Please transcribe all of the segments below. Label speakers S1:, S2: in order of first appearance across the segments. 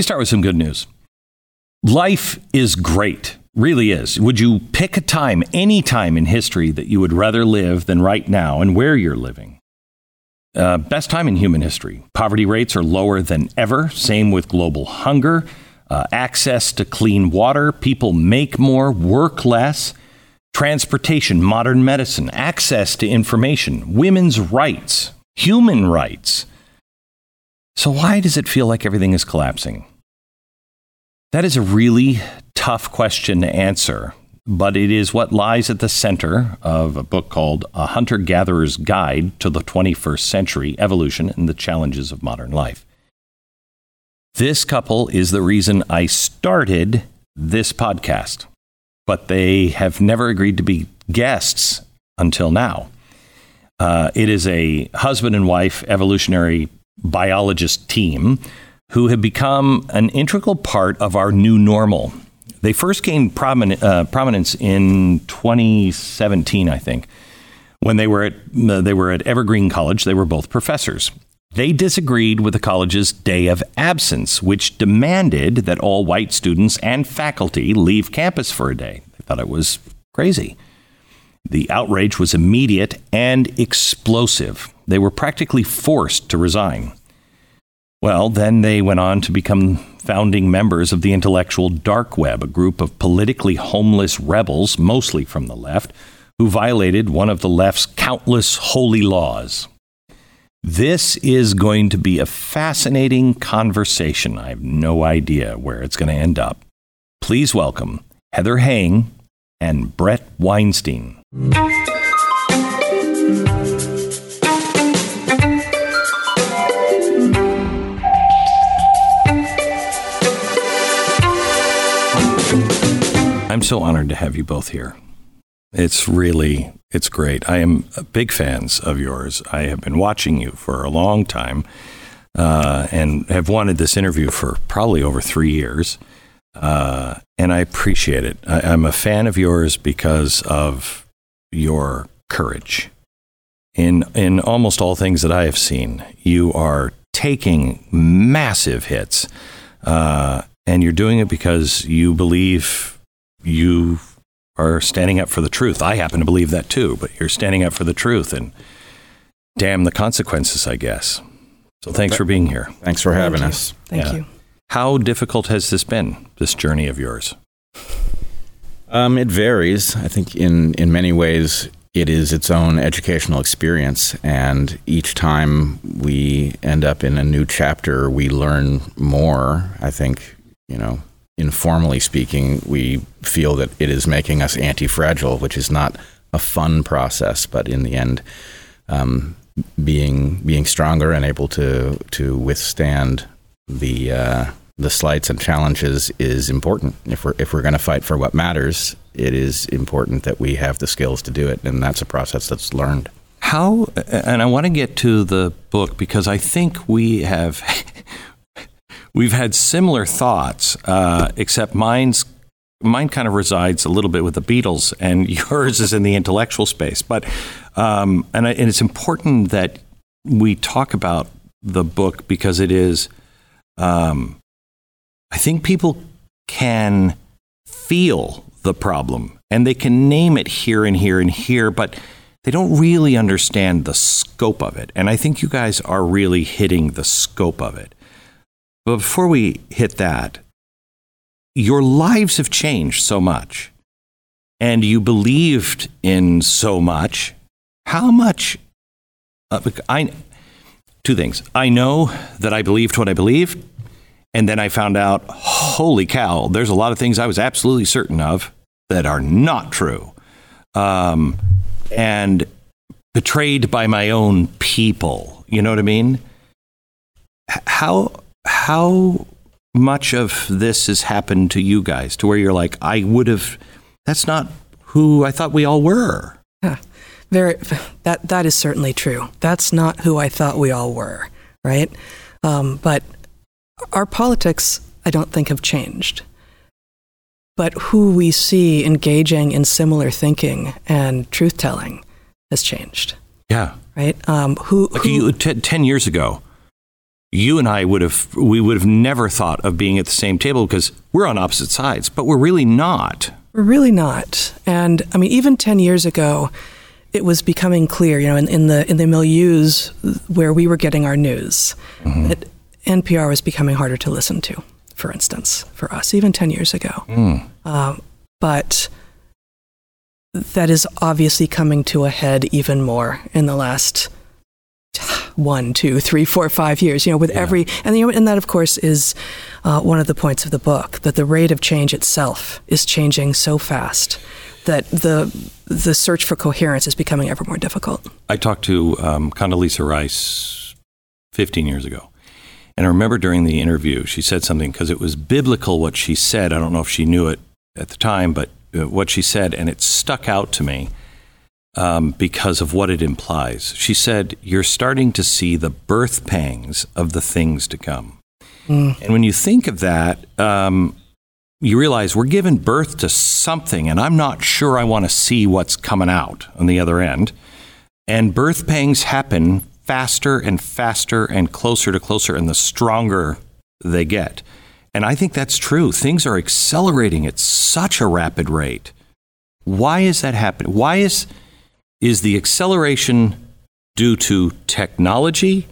S1: me start with some good news. Life is great, really is. Would you pick a time, any time in history, that you would rather live than right now and where you're living? Uh, best time in human history. Poverty rates are lower than ever. Same with global hunger. Uh, access to clean water. People make more, work less. Transportation, modern medicine, access to information, women's rights, human rights. So, why does it feel like everything is collapsing? That is a really tough question to answer but it is what lies at the center of a book called A Hunter Gatherer's Guide to the 21st Century Evolution and the Challenges of Modern Life. This couple is the reason I started this podcast, but they have never agreed to be guests until now. Uh, it is a husband and wife evolutionary biologist team who have become an integral part of our new normal they first gained prominent, uh, prominence in 2017, I think, when they were at uh, they were at Evergreen College. They were both professors. They disagreed with the college's day of absence, which demanded that all white students and faculty leave campus for a day. They thought it was crazy. The outrage was immediate and explosive. They were practically forced to resign. Well, then they went on to become founding members of the intellectual dark web, a group of politically homeless rebels, mostly from the left, who violated one of the left's countless holy laws. This is going to be a fascinating conversation. I have no idea where it's going to end up. Please welcome Heather Heying and Bret Weinstein. I'm so honored to have you both here. It's really, it's great. I am big fans of yours. I have been watching you for a long time uh, and have wanted this interview for probably over three years. Uh, and I appreciate it. I, I'm a fan of yours because of your courage. In, in almost all things that I have seen, you are taking massive hits, uh, and you're doing it because you believe you are standing up for the truth. I happen to believe that too, but you're standing up for the truth and damn the consequences, I guess. So thanks for being here.
S2: Thanks for having
S3: Thank
S2: us.
S3: Thank
S1: Yeah.
S3: you.
S1: How difficult has this been, this journey of yours?
S2: Um, it varies. I think in, in many ways, it is its own educational experience. And each time we end up in a new chapter, we learn more. I think, you know, informally speaking, we feel that it is making us anti fragile, which is not a fun process, but in the end, um, being being stronger and able to to withstand the uh, the slights and challenges is important. If we're if we're going to fight for what matters, it is important that we have the skills to do it, and that's a process that's learned.
S1: How, and I want to get to the book because I think we have, we've had similar thoughts, uh, except mine's, mine kind of resides a little bit with the Beatles and yours is in the intellectual space. But, um, and, I, and it's important that we talk about the book because it is, um, I think people can feel the problem and they can name it here and here and here, but they don't really understand the scope of it. And I think you guys are really hitting the scope of it. But before we hit that, your lives have changed so much and you believed in so much. How much? Uh, I, two things. I know that I believed what I believed. And then I found out, holy cow, there's a lot of things I was absolutely certain of that are not true. Um, and betrayed by my own people. You know what I mean? How how much of this has happened to you guys to where you're like, I would have. That's not who I thought we all were.
S3: Very, that that is certainly true. That's not who I thought we all were, right? Um, but our politics, I don't think, have changed. But who we see engaging in similar thinking and truth telling has changed,
S1: Yeah,
S3: right? Um, who,
S1: like
S3: who
S1: you t- ten years ago. You and I would have we would have never thought of being at the same table because we're on opposite sides, but we're really not.
S3: We're really not. And I mean, even ten years ago, it was becoming clear, you know, in, in the in the milieus where we were getting our news, mm-hmm. that NPR was becoming harder to listen to. For instance, for us, even ten years ago. Mm. Uh, but that is obviously coming to a head even more in the last one, two, three, four, five years. You know, with yeah. every and you know, and that of course is uh, one of the points of the book that the rate of change itself is changing so fast that the the search for coherence is becoming ever more difficult.
S1: I talked to um, Condoleezza Rice 15 years ago, and I remember during the interview she said something because it was biblical what she said. I don't know if she knew it at the time, but uh, what she said, and it stuck out to me um, because of what it implies. She said, You're starting to see the birth pangs of the things to come. Mm. And when you think of that, um, you realize we're giving birth to something, and I'm not sure I want to see what's coming out on the other end. And birth pangs happen faster and faster and closer to closer, and the stronger they get. And I think that's true. Things are accelerating at such a rapid rate. Why is that happening? Why is is the acceleration due to technology?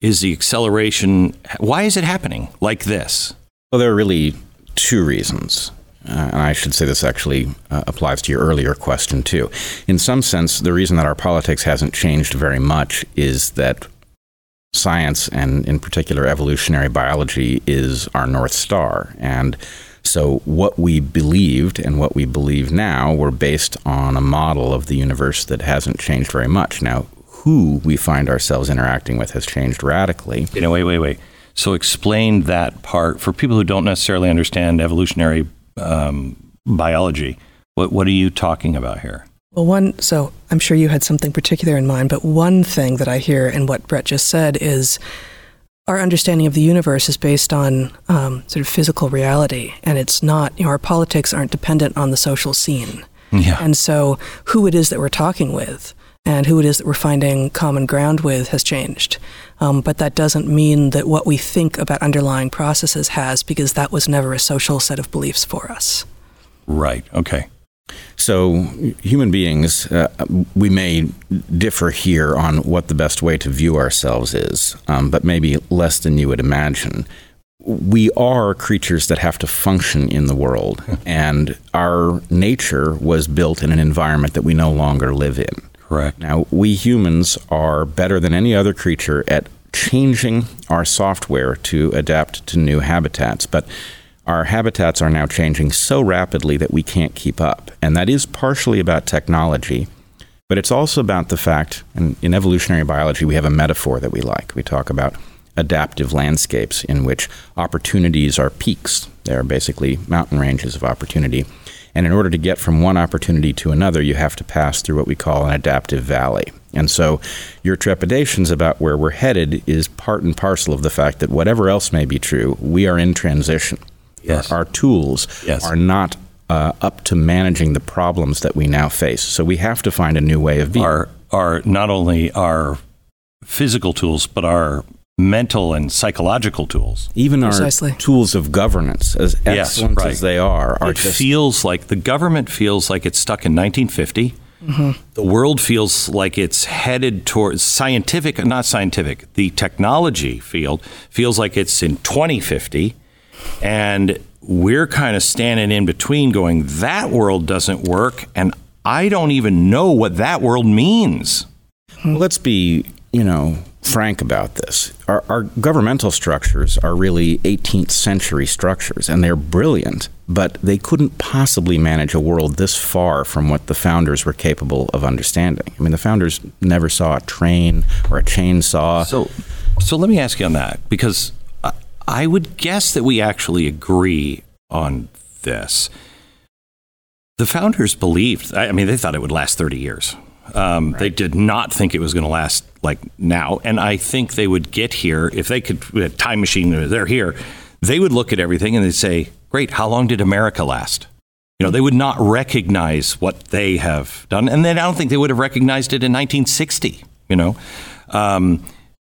S1: Is the acceleration, why is it happening like this?
S2: Well, there are really two reasons. Uh, and I should say this actually uh, applies to your earlier question, too. In some sense, the reason that our politics hasn't changed very much is that science, and in particular evolutionary biology, is our North Star. And so, what we believed and what we believe now were based on a model of the universe that hasn't changed very much. Now, who we find ourselves interacting with has changed radically.
S1: You know, wait, wait, wait. So, explain that part for people who don't necessarily understand evolutionary um, biology. What, what are you talking about here?
S3: Well, one, so I'm sure you had something particular in mind, but one thing that I hear in what Bret just said is our understanding of the universe is based on um, sort of physical reality, and it's not. You know, our politics aren't dependent on the social scene. Yeah. And so, who it is that we're talking with and who it is that we're finding common ground with has changed. Um, but that doesn't mean that what we think about underlying processes has, because that was never a social set of beliefs for us.
S1: Right. Okay.
S2: So, human beings, uh, we may differ here on what the best way to view ourselves is, um, but maybe less than you would imagine. We are creatures that have to function in the world, and our nature was built in an environment that we no longer live in.
S1: Correct.
S2: Now, we humans are better than any other creature at changing our software to adapt to new habitats, but our habitats are now changing so rapidly that we can't keep up. And that is partially about technology, but it's also about the fact, and in evolutionary biology, we have a metaphor that we like. We talk about adaptive landscapes in which opportunities are peaks. They're basically mountain ranges of opportunity. And in order to get from one opportunity to another, you have to pass through what we call an adaptive valley. And so your trepidations about where we're headed is part and parcel of the fact that whatever else may be true, we are in transition. Yes. Our, our tools yes. are not uh, up to managing the problems that we now face. So we have to find a new way of being.
S1: Our, our not only our physical tools, but our mental and psychological tools.
S2: Even Precisely. our tools of governance, as yes, excellent right. as they are, are
S1: it just... feels like the government feels like it's stuck in 1950. Mm-hmm. The world feels like it's headed towards scientific, not scientific. The technology field feels like it's in 2050 and we're kind of standing in between going, that world doesn't work. And I don't even know what that world means.
S2: Well, let's be, you know, frank about this. Our, our, governmental structures are really 18th century structures, and they're brilliant, but they couldn't possibly manage a world this far from what the founders were capable of understanding. I mean, the founders never saw a train or a chainsaw.
S1: So, so let me ask you on that, because I would guess that we actually agree on this. The founders believed, I mean, they thought it would last 30 years. Um, right. They did not think it was going to last like now. And I think they would get here if they could, a time machine, they're here, they would look at everything and they'd say, Great, how long did America last? You know, they would not recognize what they have done. And then I don't think they would have recognized it in 1960, you know. Um,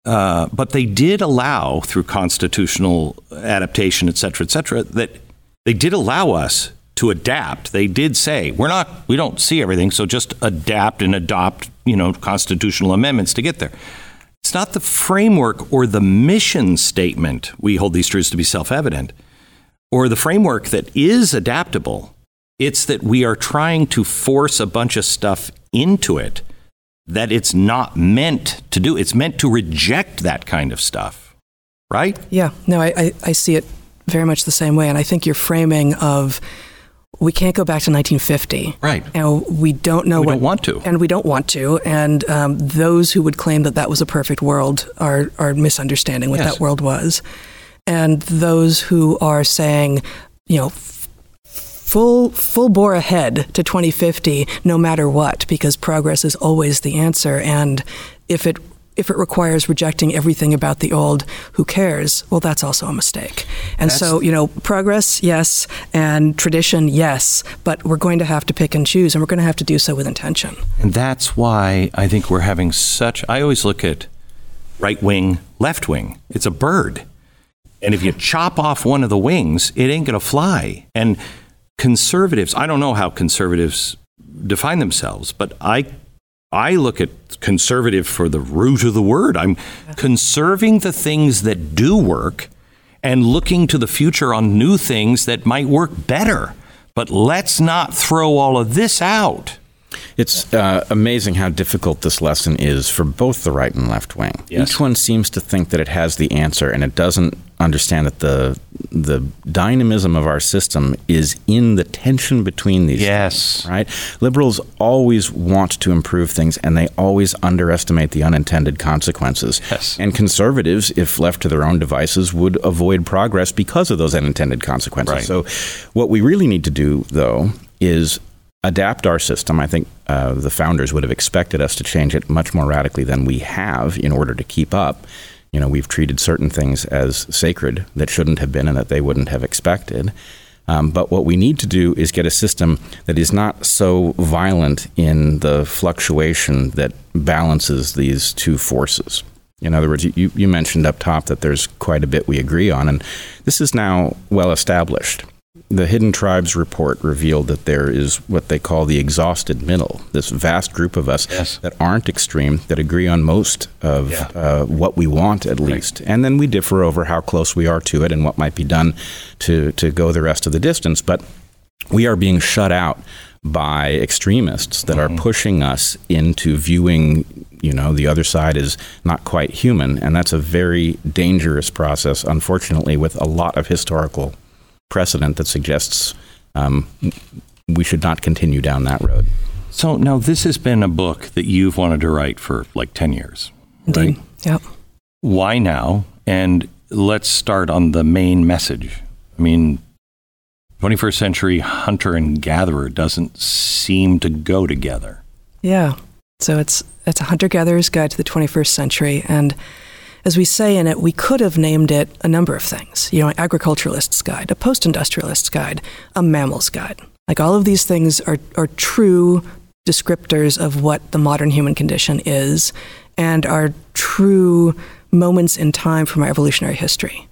S1: uh, but they did allow through constitutional adaptation, et cetera, et cetera, that they did allow us to adapt. They did say we're not, we don't see everything, so just adapt and adopt, you know, constitutional amendments to get there. It's not the framework or the mission statement we hold these truths to be self-evident, or the framework that is adaptable. It's that we are trying to force a bunch of stuff into it that it's not meant to do. It's meant to reject that kind of stuff, right?
S3: Yeah, no, I, I, I see it very much the same way. And I think your framing of we can't go back to 1950.
S1: Right.
S3: And we don't know
S1: We
S3: what.
S1: don't want to.
S3: And we don't want to. And um, those who would claim that that was a perfect world are, are misunderstanding what
S1: Yes.
S3: that world was. And those who are saying, you know, full full bore ahead to 2050 no matter what because progress is always the answer and if it if it requires rejecting everything about the old who cares well that's also a mistake and so you know progress yes and tradition yes but we're going to have to pick and choose and we're going to have to do so with intention
S1: And that's why I think we're having such. I always look at right wing, left wing. It's a bird. And if you chop off one of the wings, it ain't going to fly. And conservatives, I don't know how conservatives define themselves, but I. I look at conservative for the root of the word. I'm conserving the things that do work and looking to the future on new things that might work better. But let's not throw all of this out.
S2: It's uh, amazing how difficult this lesson is for both the right and left wing.
S1: Yes.
S2: Each one seems to think that it has the answer, and it doesn't understand that the the dynamism of our system is in the tension between these.
S1: Yes.
S2: Right. Liberals always want to improve things, and they always underestimate the unintended consequences.
S1: Yes.
S2: And conservatives, if left to their own devices, would avoid progress because of those unintended consequences.
S1: Right.
S2: So, what we really need to do, though, is adapt our system. I think uh, the founders would have expected us to change it much more radically than we have in order to keep up. You know, we've treated certain things as sacred that shouldn't have been and that they wouldn't have expected. Um, but what we need to do is get a system that is not so violent in the fluctuation that balances these two forces. In other words, you, you mentioned up top that there's quite a bit we agree on, and this is now well established. The Hidden Tribes report revealed that there is what they call the exhausted middle, this vast group of us
S1: Yes.
S2: that aren't extreme, that agree on most of
S1: Yeah.
S2: uh, what we want at least. And then we differ over how close we are to it and what might be done to, to go the rest of the distance. But we are being shut out by extremists that are pushing us into viewing you know the other side is not quite human and that's a very dangerous process unfortunately with a lot of historical precedent that suggests um, we should not continue down that road
S1: So now this has been a book that you've wanted to write for like 10 years.
S3: indeed
S1: Right?
S3: yep
S1: Why now? And let's start on the main message. I mean, 21st century hunter and gatherer doesn't seem to go together.
S3: Yeah. So it's it's a hunter gatherer's guide to the 21st century, and as we say in it, we could have named it a number of things. You know, an agriculturalist's guide, a post-industrialist's guide, a mammal's guide. Like all of these things are are true descriptors of what the modern human condition is, and are true moments in time from our evolutionary history.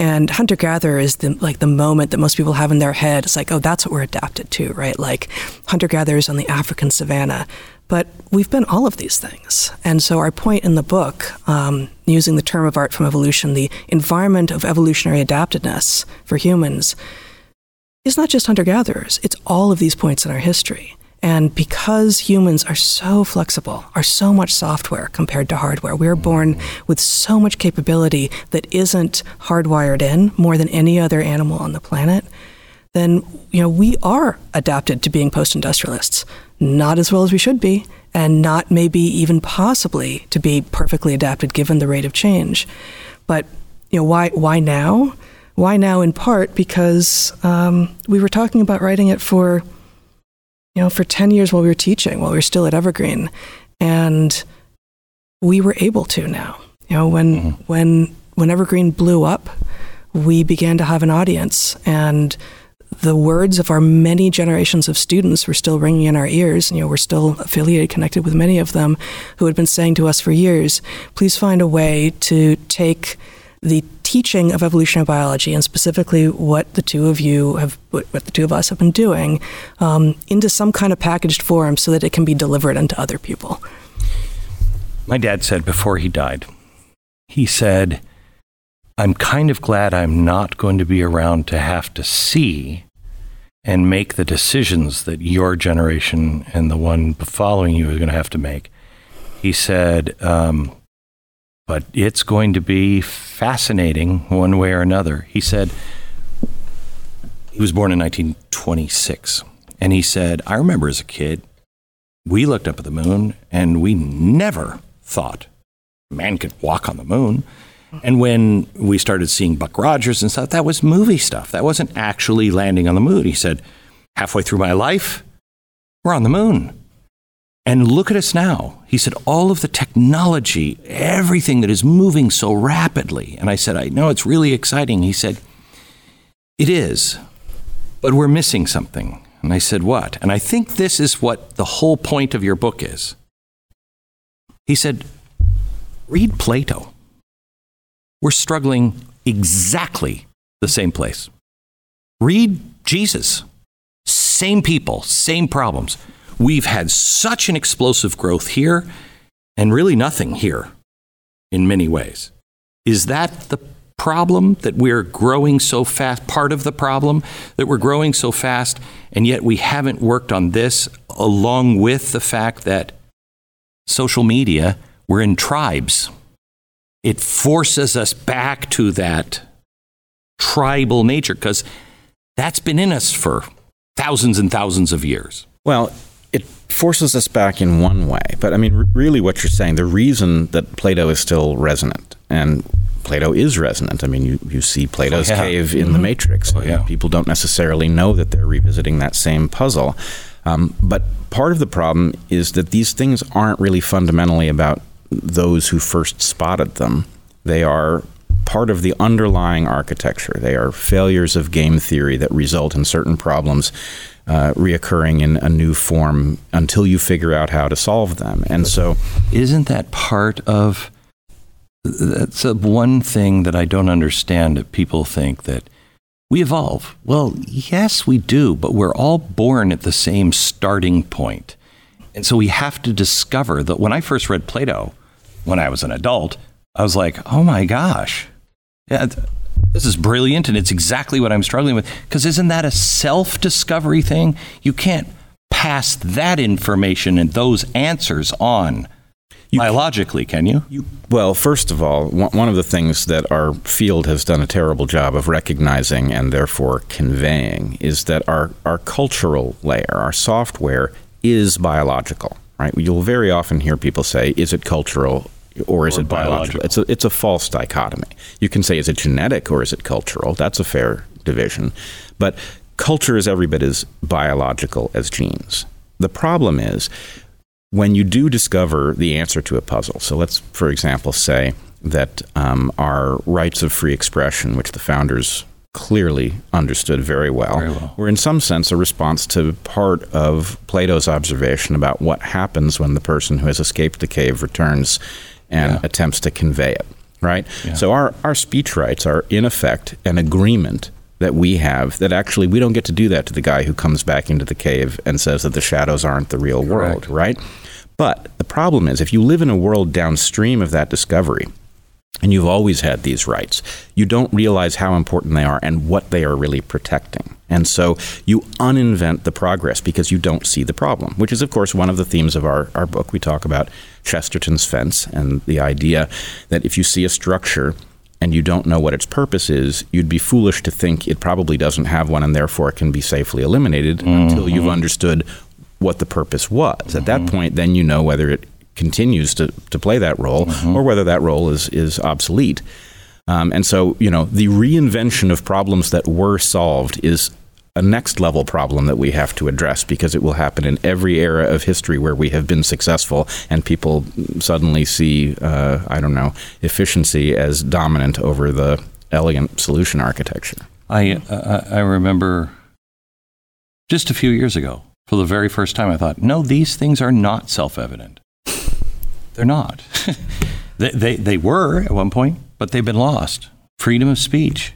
S3: And hunter gatherer is the like the moment that most people have in their head. It's like, oh, that's what we're adapted to, right? Like hunter gatherers on the African savannah. But we've been all of these things. And so our point in the book, um, using the term of art from evolution, the environment of evolutionary adaptedness for humans, is not just hunter gatherers. It's all of these points in our history. And because humans are so flexible, are so much software compared to hardware, we're born with so much capability that isn't hardwired in more than any other animal on the planet, then you know we are adapted to being post-industrialists. Not as well as we should be, and not maybe even possibly to be perfectly adapted given the rate of change. But you know why why now? Why now? In part because um, we were talking about writing it for you know, for 10 years while we were teaching, while we were still at Evergreen. And we were able to now. You know, when, mm-hmm. when, when Evergreen blew up, we began to have an audience. And the words of our many generations of students were still ringing in our ears. You know, we're still affiliated, connected with many of them who had been saying to us for years, please find a way to take the teaching of evolutionary biology and specifically what the two of you have, what the two of us have been doing, um, into some kind of packaged form so that it can be delivered unto other people.
S1: My dad said before he died, he said, I'm kind of glad I'm not going to be around to have to see and make the decisions that your generation and the one following you are going to have to make. He said, um, but it's going to be fascinating one way or another. He said, he was born in 1926. And he said, I remember as a kid, we looked up at the moon and we never thought man could walk on the moon. And when we started seeing Buck Rogers and stuff, that was movie stuff. That wasn't actually landing on the moon. He said, halfway through my life, we're on the moon. And look at us now. He said, all of the technology, everything that is moving so rapidly. And I said, I know it's really exciting. He said, it is, but we're missing something. And I said, what? And I think this is what the whole point of your book is. He said, read Plato. We're struggling exactly the same place. Read Jesus. Same people, same problems. We've had such an explosive growth here and really nothing here in many ways. Is that the problem that we're growing so fast? Part of the problem that we're growing so fast, and yet we haven't worked on this along with the fact that social media, we're in tribes. It forces us back to that tribal nature because that's been in us for thousands and thousands of years.
S2: Well, forces us back in one way. But I mean, really, what you're saying, the reason that Plato is still resonant, and Plato is resonant. I mean, you, you see Plato's oh, yeah. cave in mm-hmm. the Matrix. Oh, yeah. People don't necessarily know that they're revisiting that same puzzle. Um, but part of the problem is that these things aren't really fundamentally about those who first spotted them. They are part of the underlying architecture. They are failures of game theory that result in certain problems uh, reoccurring in a new form until you figure out how to solve them. And so,
S1: isn't that part of that's one thing that I don't understand that people think that we evolve. Well, yes, we do, but we're all born at the same starting point. And so we have to discover that when I first read Plato, when I was an adult, I was like, oh my gosh, yeah, this is brilliant and it's exactly what I'm struggling with. Because isn't that a self discovery thing? You can't pass that information and those answers on you, biologically, can you? you?
S2: Well, first of all, one of the things that our field has done a terrible job of recognizing and therefore conveying is that our, our cultural layer, our software, is biological. Right? You'll very often hear people say, "Is it cultural or is or it biological? biological? It's a, it's a false dichotomy. You can say, is it genetic or is it cultural? That's a fair division. But culture is every bit as biological as genes. The problem is when you do discover the answer to a puzzle. So let's, for example, say that um, our rights of free expression, which the founders clearly understood very well, very well, were in some sense a response to part of Plato's observation about what happens when the person who has escaped the cave returns and yeah. attempts to convey it, right? Yeah. So our, our speech rights are, in effect, an agreement that we have that actually we don't get to do that to the guy who comes back into the cave and says that the shadows aren't the real Correct. world, right? But the problem is if you live in a world downstream of that discovery, and you've always had these rights, you don't realize how important they are and what they are really protecting. And so you uninvent the progress because you don't see the problem, which is, of course, one of the themes of our, our book. We talk about Chesterton's fence and the idea that if you see a structure and you don't know what its purpose is, you'd be foolish to think it probably doesn't have one and therefore it can be safely eliminated mm-hmm. until you've understood what the purpose was. Mm-hmm. At that mm-hmm. point, then you know whether it continues to, to play that role mm-hmm. or whether that role is, is obsolete. Um, and so, you know, the reinvention of problems that were solved is a next level problem that we have to address because it will happen in every era of history where we have been successful and people suddenly see, uh, I don't know, efficiency as dominant over the elegant solution architecture.
S1: I, uh, I remember Just a few years ago, for the very first time, I thought, no, these things are not self evident. They're not. they, they, they were at one point, but they've been lost. Freedom of speech.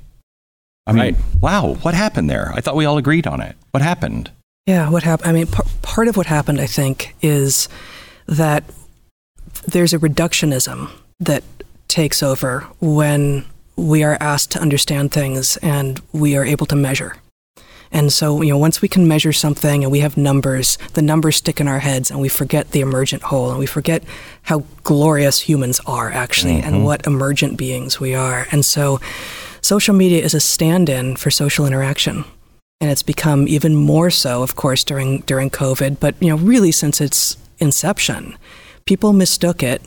S1: I mean,
S2: Right.
S1: wow, what happened there? I thought we all agreed on it. What happened?
S3: Yeah, what happened? I mean, par- part of what happened, I think, is that there's a reductionism that takes over when we are asked to understand things and we are able to measure. And so, you know, once we can measure something and we have numbers, the numbers stick in our heads and we forget the emergent whole and we forget how glorious humans are actually and mm-hmm. what emergent beings we are. And so, social media is a stand in for social interaction and it's become even more so, of course, during during COVID. But you know, really since its inception, people mistook it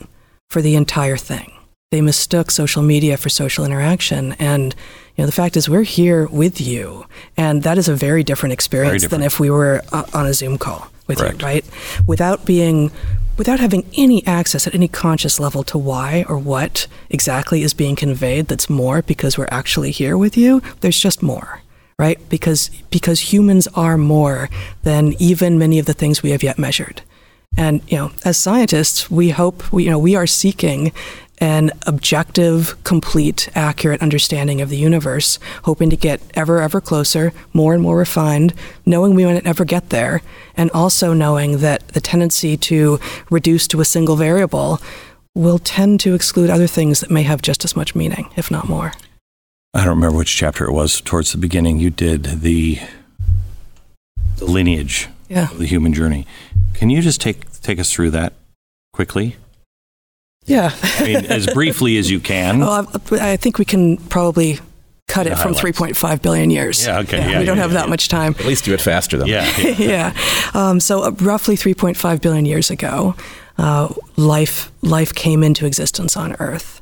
S3: for the entire thing. They mistook social media for social interaction, and you know, the fact is, we're here with you, and that is a very different experience
S1: different.
S3: than if we were uh, on a Zoom call with
S1: Correct.
S3: you, right? Without being without having any access at any conscious level to why or what exactly is being conveyed that's more because we're actually here with you there's just more right because because humans are more than even many of the things we have yet measured and you know as scientists we hope we you know we are seeking an objective complete accurate understanding of the universe hoping to get ever ever closer more and more refined knowing we might never get there and also knowing that the tendency to reduce to a single variable will tend to exclude other things that may have just as much meaning if not more
S1: I don't remember which chapter it was towards the beginning. You did the, the lineage
S3: yeah
S1: of the human journey. Can you just take take us through that quickly?
S3: yeah
S1: I mean, as briefly as you can.
S3: Well, I, I think we can probably cut
S1: The
S3: it from 3.5 billion years.
S1: Yeah, okay, yeah,
S3: we don't
S1: yeah,
S3: have
S1: yeah,
S3: that
S1: yeah.
S3: much time.
S2: At least do it faster, though.
S1: yeah, yeah.
S3: yeah. Um, so, uh, roughly 3.5 billion years ago, uh, life life came into existence on Earth,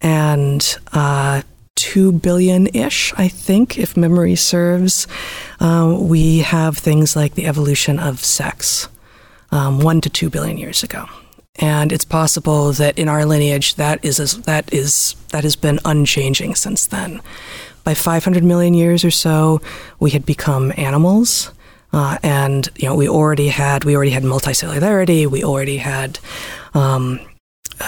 S3: and uh, two billion ish, I think, if memory serves, uh, we have things like the evolution of sex, um, one to two billion years ago. And it's possible that in our lineage, that is that is that has been unchanging since then. By 500 million years or so, we had become animals. Uh, and you know we already had we already had multicellularity we already had um,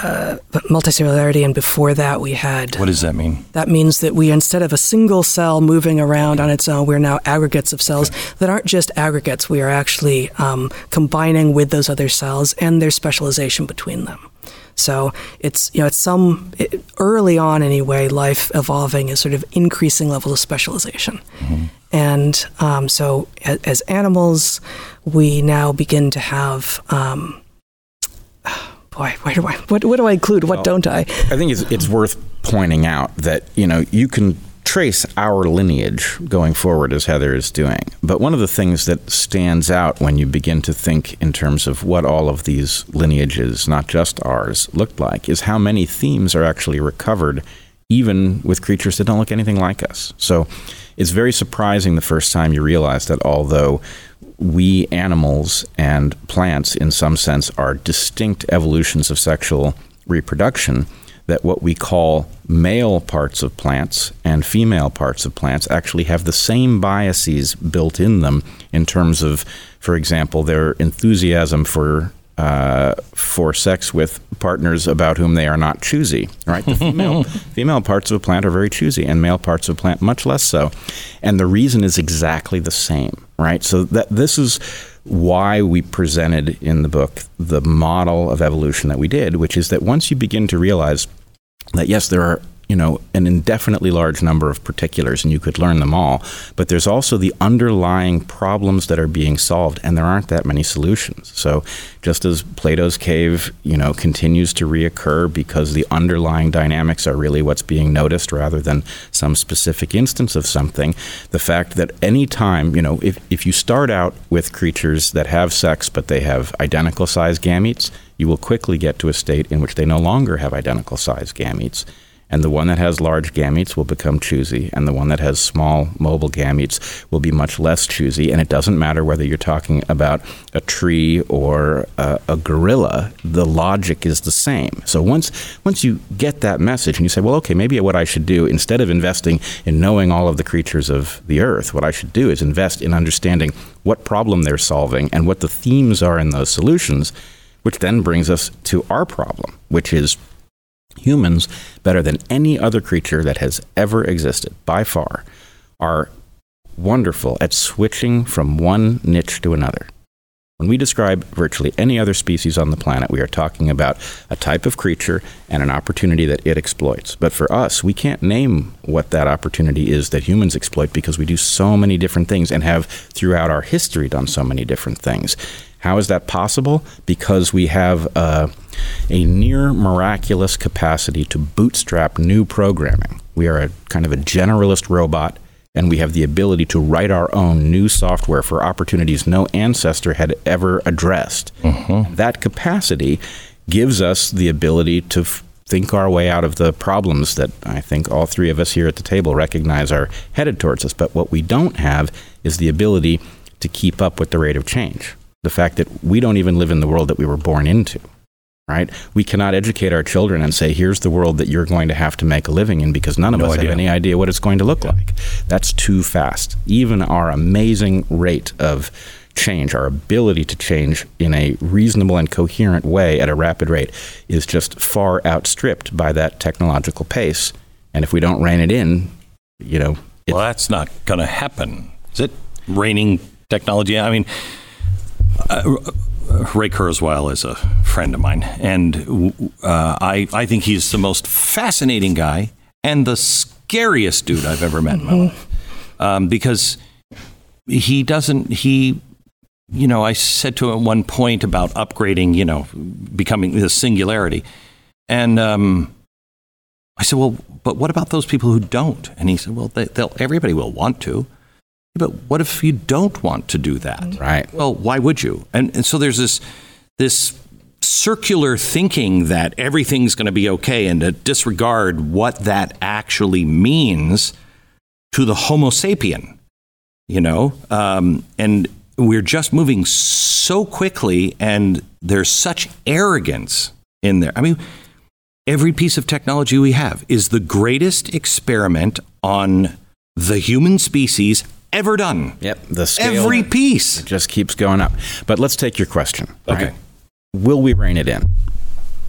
S3: uh, multicellularity and before that we had
S1: What does that mean?
S3: that means that we instead of a single cell moving around on its own we're now aggregates of cells that aren't just aggregates. We are actually um, combining with those other cells and there's specialization between them. So it's you know it's some it, early on anyway life evolving is sort of increasing levels of specialization. And um, so as, as animals we now begin to have um, boy where do I what, what do I include what don't I
S2: I think it's, it's worth pointing out that, you know, you can trace our lineage going forward as Heather is doing. But one of the things that stands out when you begin to think in terms of what all of these lineages, not just ours, looked like is how many themes are actually recovered even with creatures that don't look anything like us. So it's very surprising the first time you realize that although we animals and plants, in some sense, are distinct evolutions of sexual reproduction, that what we call male parts of plants and female parts of plants actually have the same biases built in them in terms of, for example, their enthusiasm for. Uh, for sex with partners about whom they are not choosy, right? The female, female parts of a plant are very choosy, and male parts of a plant much less so. And the reason is exactly the same, right? So that this is why we presented in the book the model of evolution that we did, which is that once you begin to realize that yes, there are you know an indefinitely large number of particulars, and you could learn them all, but there's also the underlying problems that are being solved, and there aren't that many solutions. So just as Plato's cave, you know, continues to reoccur because the underlying dynamics are really what's being noticed rather than some specific instance of something, the fact that any time, you know, if, if you start out with creatures that have sex but they have identical size gametes, you will quickly get to a state in which they no longer have identical size gametes. And the one that has large gametes will become choosy, and the one that has small mobile gametes will be much less choosy. And it doesn't matter whether you're talking about a tree or a, a gorilla, the logic is the same. So once, once you get that message and you say, well, okay, maybe what I should do, instead of investing in knowing all of the creatures of the earth, what I should do is invest in understanding what problem they're solving and what the themes are in those solutions, which then brings us to our problem, which is humans, better than any other creature that has ever existed by far, are wonderful at switching from one niche to another. When we describe virtually any other species on the planet, we are talking about a type of creature and an opportunity that it exploits. But for us, we can't name what that opportunity is that humans exploit because we do so many different things and have throughout our history done so many different things. How is that possible? Because we have uh, a near miraculous capacity to bootstrap new programming. We are a kind of a generalist robot and we have the ability to write our own new software for opportunities no ancestor had ever addressed. Mm-hmm. That capacity gives us the ability to f- think our way out of the problems that I think all three of us here at the table recognize are headed towards us. But what we don't have is the ability to keep up with the rate of change. The fact that we don't even live in the world that we were born into right? We cannot educate our children and say, here's the world that you're going to have to make a living in because none of no us idea. have any idea what it's going to look yeah. like. That's too fast. Even our amazing rate of change, our ability to change in a reasonable and coherent way at a rapid rate, is just far outstripped by that technological pace. And if we don't rein it in, you know.
S1: well, that's not going to happen. Is it reining technology? I mean, uh, Ray Kurzweil is a friend of mine, and uh, I, I think he's the most fascinating guy and the scariest dude I've ever met in my mm-hmm. life. Um, because he doesn't, he, you know, I said to him at one point about upgrading, you know, becoming the singularity. And um, I said, well, but what about those people who don't? And he said, well, they, will everybody will want to. But what if you don't want to do that?
S2: Right.
S1: Well, why would you? And, and so there's this this circular thinking that everything's going to be okay and to disregard what that actually means to the Homo sapien, you know? Um, and we're just moving so quickly and there's such arrogance in there. I mean, every piece of technology we have is the greatest experiment on the human species ever done.
S2: Yep, the scale
S1: every piece
S2: just keeps going up. But let's take your question.
S1: Okay, right?
S2: will we rein it in?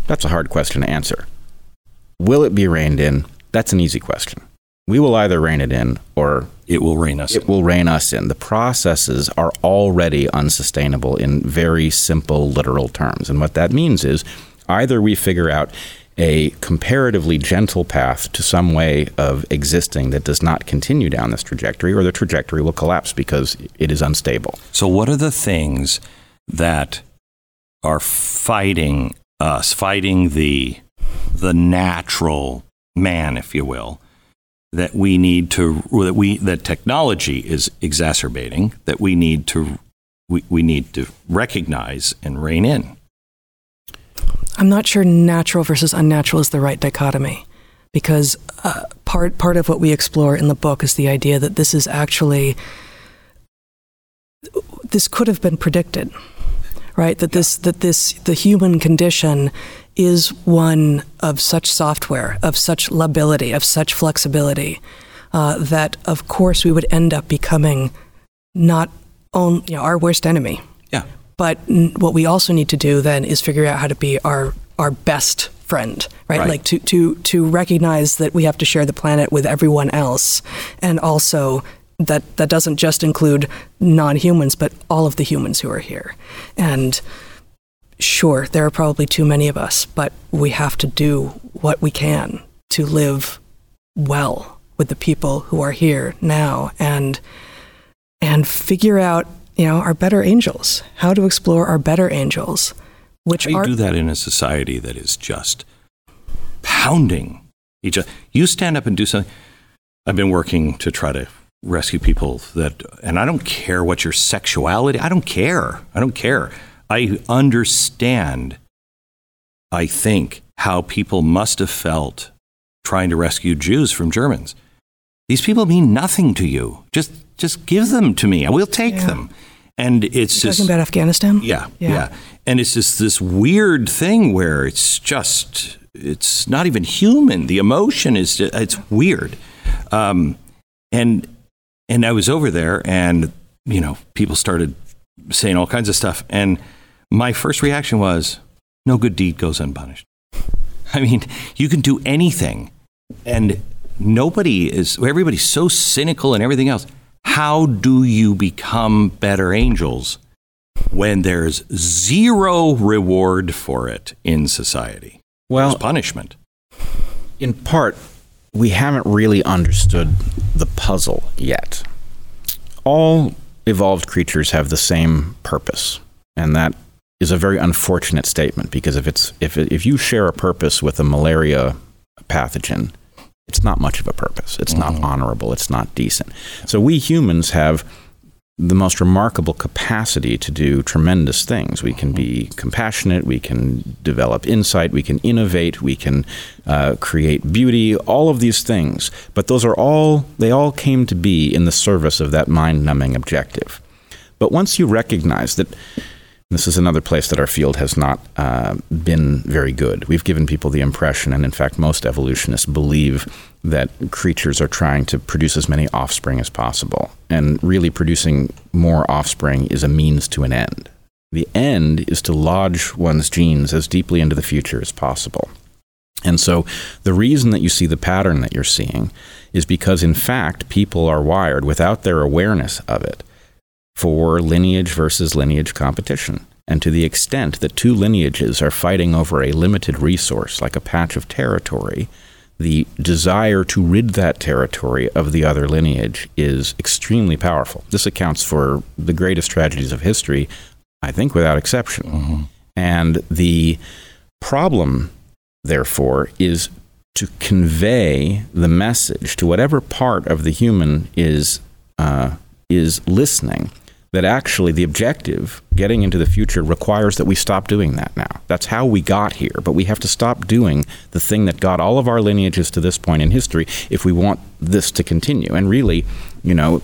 S2: That's a hard question to answer. Will it be reined in? That's an easy question. We will either rein it in or
S1: it will rein us.
S2: It in. will rein us in. The processes are already unsustainable in very simple, literal terms, and what that means is either we figure out a comparatively gentle path to some way of existing that does not continue down this trajectory, or the trajectory will collapse because it is unstable.
S1: So, what are the things that are fighting us, fighting the the natural man, if you will, that we need to that we that technology is exacerbating, that we need to we, we need to recognize and rein in.
S3: I'm not sure natural versus unnatural is the right dichotomy because uh, part part of what we explore in the book is the idea that this is actually this could have been predicted right? That this that this the human condition is one of such software of such lability of such flexibility uh, that of course we would end up becoming not on you know, our worst enemy.
S1: Yeah
S3: but what we also need to do then is figure out how to be our our best friend, right? right? Like to to to recognize that we have to share the planet with everyone else, and also that that doesn't just include non-humans, but all of the humans who are here. And sure, there are probably too many of us, but we have to do what we can to live well with the people who are here now, and and figure out you know, our better angels, how to explore our better angels. Which
S1: how you
S3: are,
S1: do that in a society that is just pounding each other. You stand up and do something. I've been working to try to rescue people that, and I don't care what your sexuality, I don't care. I don't care. I understand, I think, how people must have felt trying to rescue Jews from Germans. These people mean nothing to you. Just just give them to me. I will take
S3: Yeah.
S1: them. And it's
S3: You're
S1: just
S3: talking about Afghanistan?
S1: yeah,
S3: Yeah.
S1: yeah, And it's just this weird thing where it's just it's not even human. The emotion is just, it's weird. Um, and and I was over there, and you know, people started saying all kinds of stuff, and my first reaction was, "No good deed goes unpunished." I mean, you can do anything, and nobody is. Everybody's so cynical and everything else. How do you become better angels when there's zero reward for it in society?
S2: Well,
S1: There's punishment.
S2: in part, we haven't really understood the puzzle yet. All evolved creatures have the same purpose, and that is a very unfortunate statement because if it's if if you share a purpose with a malaria pathogen, it's not much of a purpose. It's not honorable. It's not decent. So we humans have the most remarkable capacity to do tremendous things. We can be compassionate, we can develop insight, we can innovate, we can uh, create beauty, all of these things. But those are all, they all came to be in the service of that mind numbing objective. But once you recognize that this is another place that our field has not uh, been very good. We've given people the impression, and in fact, most evolutionists believe that creatures are trying to produce as many offspring as possible. And really, producing more offspring is a means to an end. The end is to lodge one's genes as deeply into the future as possible. And so, the reason that you see the pattern that you're seeing is because, in fact, people are wired without their awareness of it for lineage versus lineage competition. And to the extent that two lineages are fighting over a limited resource, like a patch of territory, the desire to rid that territory of the other lineage is extremely powerful. This accounts for the greatest tragedies of history, I think, without exception. And the problem, therefore, is to convey the message to whatever part of the human is uh, is listening that actually the objective, getting into the future, requires that we stop doing that now. That's how we got here, but we have to stop doing the thing that got all of our lineages to this point in history if we want this to continue. And really, you know,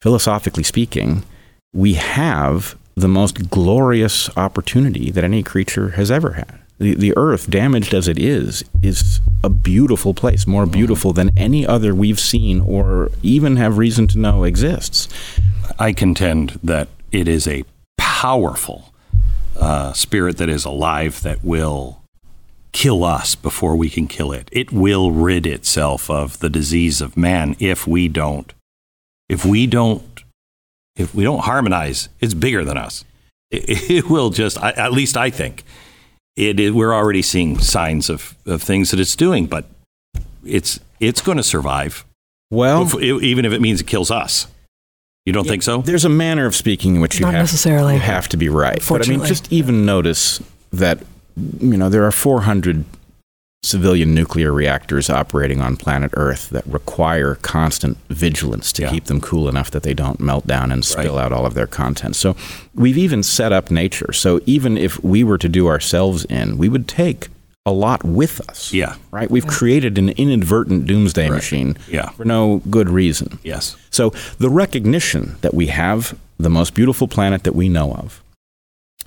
S2: philosophically speaking, we have the most glorious opportunity that any creature has ever had. The, the earth, damaged as it is, is a beautiful place, more beautiful than any other we've seen or even have reason to know exists.
S1: I contend that it is a powerful uh, spirit that is alive that will kill us before we can kill it. It will rid itself of the disease of man if we don't. If we don't. If we don't harmonize, it's bigger than us. It, it will just. I, at least I think it, it. We're already seeing signs of, of things that it's doing, but it's it's going to survive,
S2: Well,
S1: if- even if it means it kills us. You don't think so?
S2: there's a manner of speaking in which you
S3: Not
S2: have,
S3: necessarily.
S2: you have to be right. But I mean, just even notice that you know there are 400 civilian nuclear reactors operating on planet Earth that require constant vigilance to
S1: Yeah.
S2: keep them cool enough that they don't melt down and spill
S1: Right.
S2: out all of their content. So we've even set up nature. So even if we were to do ourselves in, we would take a lot with us.
S1: Yeah.
S2: Right? We've created an inadvertent doomsday
S1: Right.
S2: machine
S1: Yeah.
S2: for no good reason.
S1: Yes.
S2: So the recognition that we have the most beautiful planet that we know of,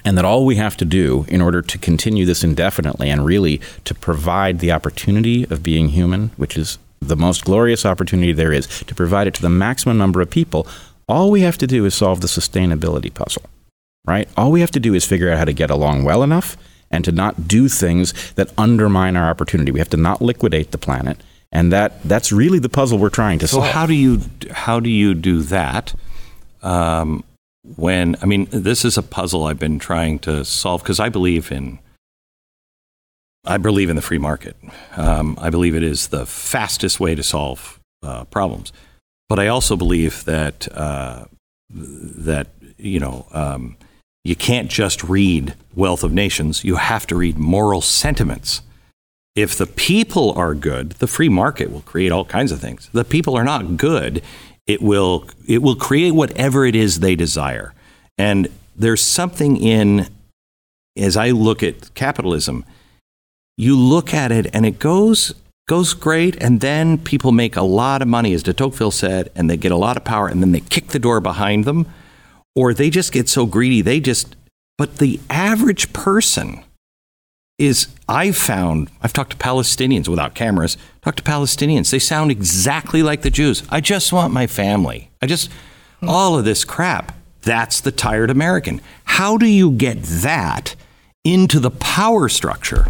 S2: and that all we have to do in order to continue this indefinitely and really to provide the opportunity of being human, which is the most glorious opportunity there is, to provide it to the maximum number of people, all we have to do is solve the sustainability puzzle, right? All we have to do is figure out how to get along well enough and to not do things that undermine our opportunity. We have to not liquidate the planet. And that, that's really the puzzle we're trying to
S1: So
S2: solve.
S1: how do you how do you do that? Um, when I mean, this is a puzzle I've been trying to solve because I believe in I believe in the free market. Um, I believe it is the fastest way to solve uh, problems. But I also believe that uh, that you know um, you can't just read Wealth of Nations. You have to read moral sentiments. If the people are good, the free market will create all kinds of things. The people are not good, it will it will create whatever it is they desire. And there's something in as I look at capitalism, you look at it and it goes goes great, and then people make a lot of money, as de Tocqueville said, and they get a lot of power, and then they kick the door behind them, or they just get so greedy they just. But the average person is I've found I've talked to Palestinians without cameras, talked to Palestinians. They sound exactly like the Jews. I just want my family. I just all of this crap. That's the tired American. How do you get that into the power structure?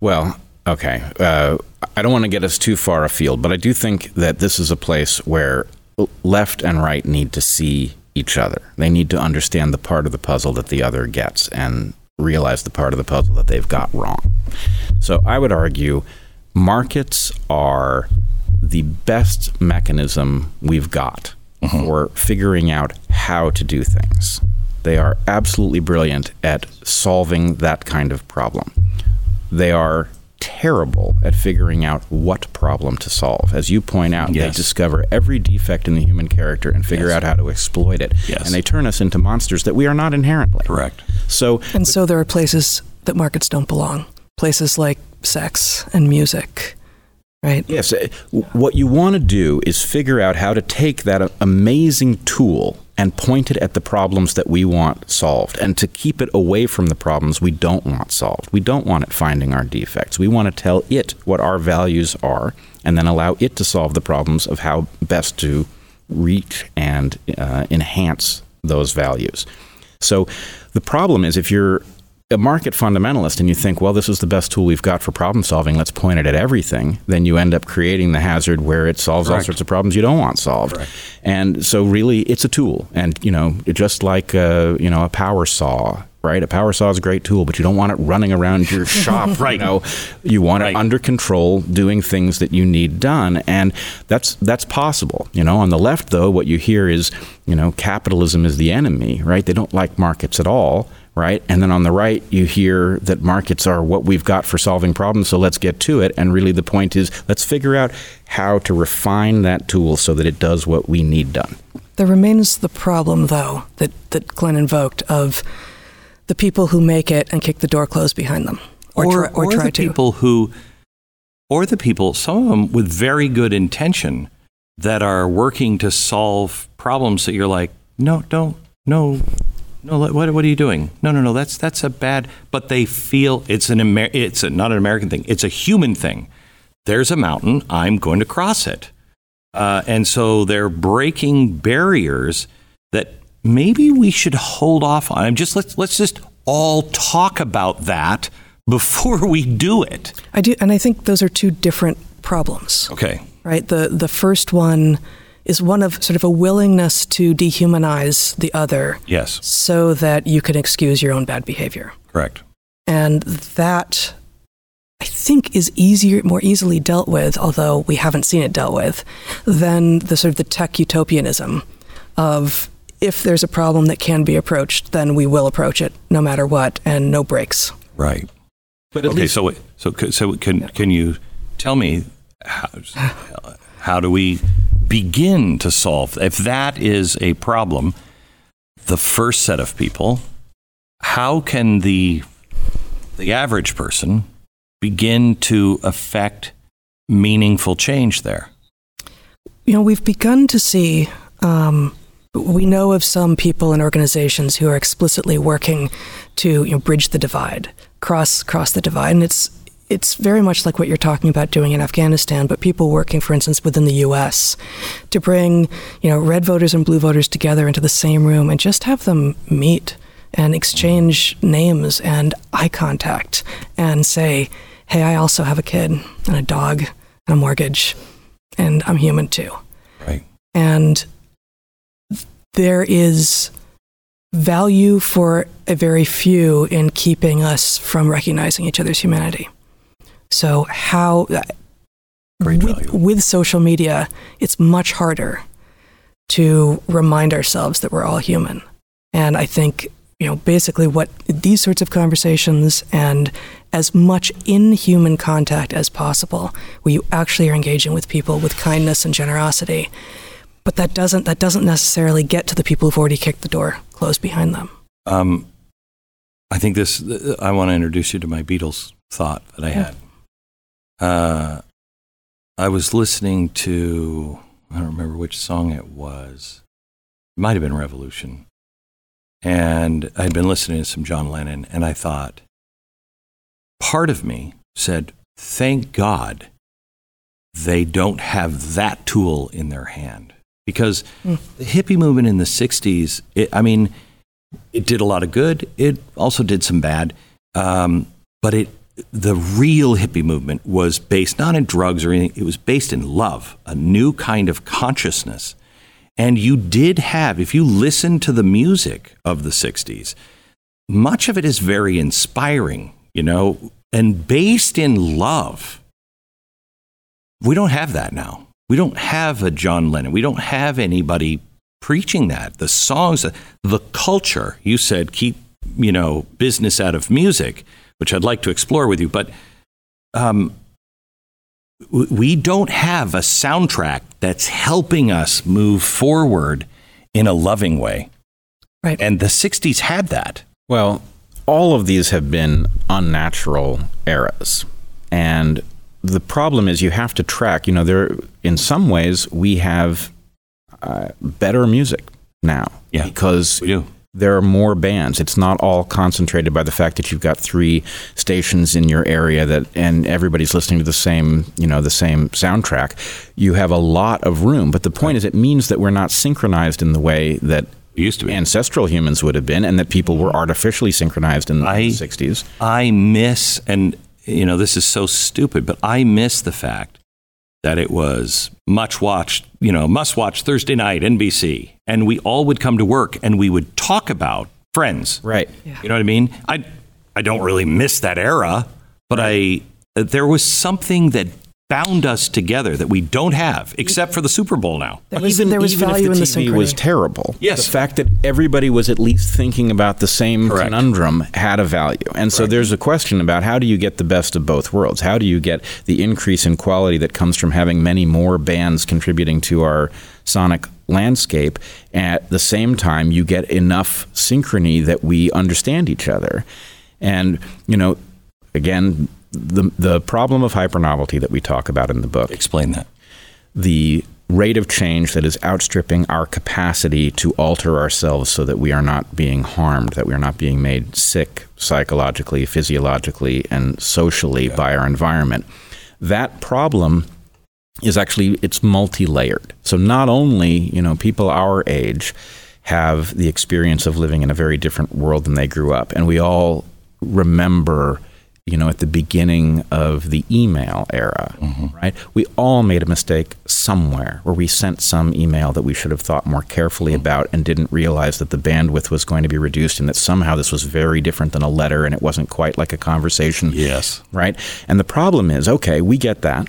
S2: Well, okay. Uh, I don't want to get us too far afield, but I do think that this is a place where left and right need to see each other. They need to understand the part of the puzzle that the other gets and realize the part of the puzzle that they've got wrong. So I would argue markets are the best mechanism we've got mm-hmm. for figuring out how to do things. They are absolutely brilliant at solving that kind of problem. They are terrible at figuring out what problem to solve. As you point out, yes. they discover every defect in the human character and figure yes. out how to exploit it.
S1: Yes.
S2: And they turn us into monsters that we are not inherently.
S1: Correct.
S2: So
S3: And so there are places that markets don't belong. Places like sex and music. Right?
S2: Yes. Uh, what you want to do is figure out how to take that amazing tool and point it at the problems that we want solved and to keep it away from the problems we don't want solved. We don't want it finding our defects. We want to tell it what our values are and then allow it to solve the problems of how best to reach and uh, enhance those values. So the problem is if you're a market fundamentalist and you think, well, this is the best tool we've got for problem solving, let's point it at everything, then you end up creating the hazard where it solves Correct. all sorts of problems you don't want solved. Correct. And so, really, it's a tool. And, you know, just like, a, you know, a power saw, right? A power saw is a great tool, but you don't want it running around your shop.
S1: right.
S2: You know, you want right. it under control, doing things that you need done, and that's that's possible. You know, on the left though, what you hear is, you know, capitalism is the enemy, right? They don't like markets at all right? And then on the right, you hear that markets are what we've got for solving problems, so let's get to it. And really, the point is let's figure out how to refine that tool so that it does what we need done.
S3: There remains the problem, though, that, that Glenn invoked of the people who make it and kick the door closed behind them,
S1: or, or, or,
S3: or try
S1: the
S3: to.
S1: people who, or the people, some of them with very good intention, that are working to solve problems that you're like, no, don't, no, no, what, what are you doing? No, no, no, that's, that's a bad, but they feel it's an, Amer- it's a, not an American thing. It's a human thing. There's a mountain. I'm going to cross it. Uh, and so they're breaking barriers that maybe we should hold off on. Just let's, let's just all talk about that before we do it.
S3: I do, and I think those are two different problems.
S1: Okay.
S3: Right. The the first one is one of sort of a willingness to dehumanize the other.
S1: Yes.
S3: So that you can excuse your own bad behavior.
S1: Correct.
S3: And that I think is easier, more easily dealt with, although we haven't seen it dealt with, than the sort of the tech utopianism of if there's a problem that can be approached, then we will approach it no matter what, and no brakes.
S1: Right. But okay, least, so so so can can you tell me how, how do we begin to solve. If that is a problem, the first set of people, how can the the average person begin to affect meaningful change there?
S3: You know, we've begun to see. Um, we know of some people and organizations who are explicitly working to you know, bridge the divide, cross cross the divide, and it's it's very much like what you're talking about doing in Afghanistan, but people working, for instance, within the U.S. to bring, you know, red voters and blue voters together into the same room and just have them meet and exchange names and eye contact and say, "Hey, I also have a kid and a dog and a mortgage, and I'm human too."
S1: Right.
S3: And there is value for a very few in keeping us from recognizing each other's humanity. So, how with, with, social media, it's much harder to remind ourselves that we're all human. And I think, you know, basically what these sorts of conversations and as much in human contact as possible, where you actually are engaging with people with kindness and generosity. But that doesn't that doesn't necessarily get to the people who've already kicked the door closed behind them. Um,
S1: I think this. I want to introduce you to my Beatles thought that I had. Uh, I was listening to, I don't remember which song it was. It might have been Revolution. And I'd been listening to some John Lennon, and I thought, part of me said, thank God they don't have that tool in their hand. Because mm. the hippie movement in the 60s, it, I mean, it did a lot of good. It also did some bad. Um, but it, the real hippie movement was based not in drugs or anything, it was based in love, a new kind of consciousness. And you did have, if you listen to the music of the 60s, much of it is very inspiring, you know, and based in love. We don't have that now. We don't have a John Lennon. We don't have anybody preaching that. The songs, the culture, you said keep, you know, business out of music, which I'd like to explore with you, but um, we don't have a soundtrack that's helping us move forward in a loving way.
S3: Right.
S1: And the 60s had that.
S2: Well, all of these have been unnatural eras. And the problem is you have to track, you know, there in some ways we have uh, better music now
S1: yeah,
S2: because
S1: we do.
S2: There are more bands. It's not all concentrated by the fact that you've got three stations in your area that and everybody's listening to the same, you know, the same soundtrack. You have a lot of room, but the point is it means that we're not synchronized in the way that
S1: used to be.
S2: ancestral humans would have been and that people were artificially synchronized in the I, 60s.
S1: I miss and you know, this is so stupid, but I miss the fact that it was much watched, you know, must watch Thursday night, NBC. And we all would come to work and we would talk about friends.
S2: Right.
S1: Yeah. You know what I mean? I, I don't really miss that era, but I, there was something that bound us together that we don't have, except for the Super Bowl now.
S2: There was, even, there was even value if the in TV the was terrible.
S1: Yes.
S2: The fact that everybody was at least thinking about the same Correct. conundrum had a value. And so there's a question about how do you get the best of both worlds? How do you get the increase in quality that comes from having many more bands contributing to our sonic landscape at the same time you get enough synchrony that we understand each other. And, you know, again, the the problem of hypernovelty that we talk about in the book.
S1: Explain that.
S2: The rate of change that is outstripping our capacity to alter ourselves so that we are not being harmed, that we are not being made sick psychologically, physiologically, and socially yeah. by our environment. That problem is actually it's multi-layered. So not only, you know, people our age have the experience of living in a very different world than they grew up and we all remember you know, at the beginning of the email era, mm-hmm. right? We all made a mistake somewhere where we sent some email that we should have thought more carefully mm-hmm. about and didn't realize that the bandwidth was going to be reduced and that somehow this was very different than a letter and it wasn't quite like a conversation.
S1: Yes.
S2: Right? And the problem is, okay, we get that.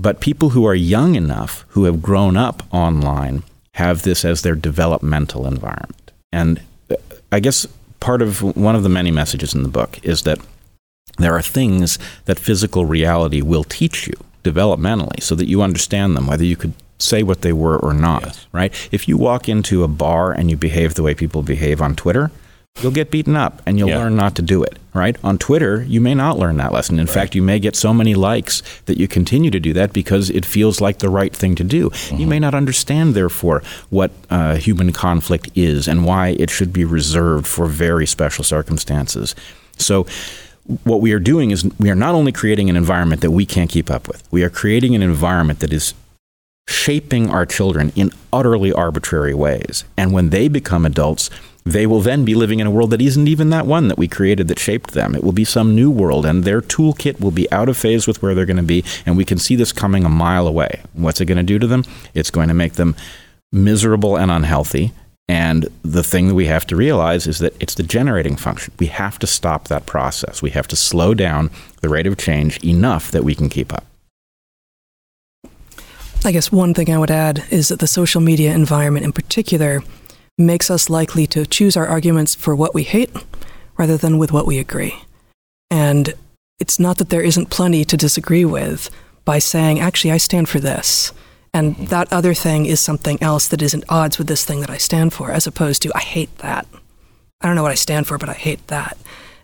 S2: But people who are young enough, who have grown up online, have this as their developmental environment. And uh, I guess part of one of the many messages in the book is that there are things that physical reality will teach you developmentally so that you understand them, whether you could say what they were or not, yes. right? If you walk into a bar and you behave the way people behave on Twitter, you'll get beaten up and you'll yeah. learn not to do it, right? On Twitter, you may not learn that lesson. In right. fact, you may get so many likes that you continue to do that because it feels like the right thing to do. Mm-hmm. You may not understand, therefore, what uh, human conflict is and why it should be reserved for very special circumstances. So, what we are doing is we are not only creating an environment that we can't keep up with, we are creating an environment that is shaping our children in utterly arbitrary ways. And when they become adults, they will then be living in a world that isn't even that one that we created that shaped them. It will be some new world, and their toolkit will be out of phase with where they're going to be. And we can see this coming a mile away. What's it going to do to them? It's going to make them miserable and unhealthy. And the thing that we have to realize is that it's the generating function. We have to stop that process. We have to slow down the rate of change enough that we can keep up.
S3: I guess one thing I would add is that the social media environment in particular makes us likely to choose our arguments for what we hate rather than with what we agree. And it's not that there isn't plenty to disagree with by saying, actually, I stand for this. And that other thing is something else that is at odds with this thing that I stand for, as opposed to, I hate that. I don't know what I stand for, but I hate that.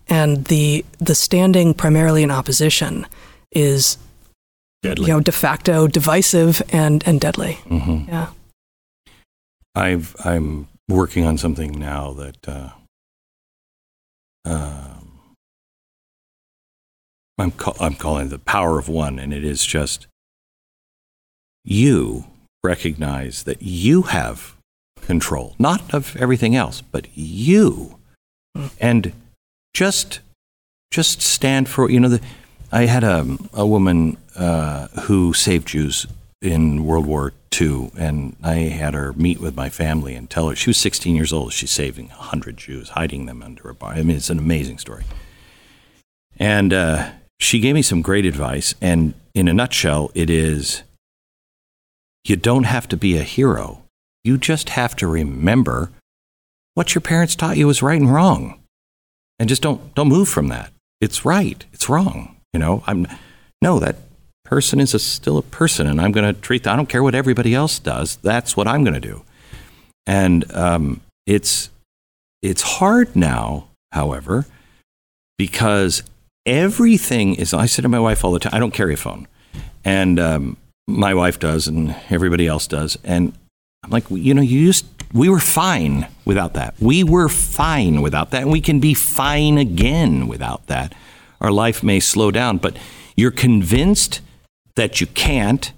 S3: And the, the standing primarily in opposition is
S1: Deadly.
S3: you know, de facto divisive and and deadly.
S1: Mhm.
S3: Yeah.
S1: I've I'm working on something now that uh, um, I'm call, I'm calling it the power of one, and it is just you recognize that you have control, not of everything else, but you, and just just stand for you know the. I had a a woman uh, who saved Jews in World War II, and I had her meet with my family and tell her she was 16 years old. She's saving 100 Jews, hiding them under a bar. I mean, it's an amazing story. And uh, she gave me some great advice. And in a nutshell, it is you don't have to be a hero. You just have to remember what your parents taught you was right and wrong. And just don't, don't move from that. It's right. It's wrong. You know, I'm, no, that person is a, still a person, and I'm going to treat. them. I don't care what everybody else does. That's what I'm going to do. And um, it's it's hard now, however, because everything is. I say to my wife all the time. I don't carry a phone, and um, my wife does, and everybody else does. And I'm like, you know, you used. We were fine without that. We were fine without that, and we can be fine again without that. Our life may slow down, but you're convinced that you can't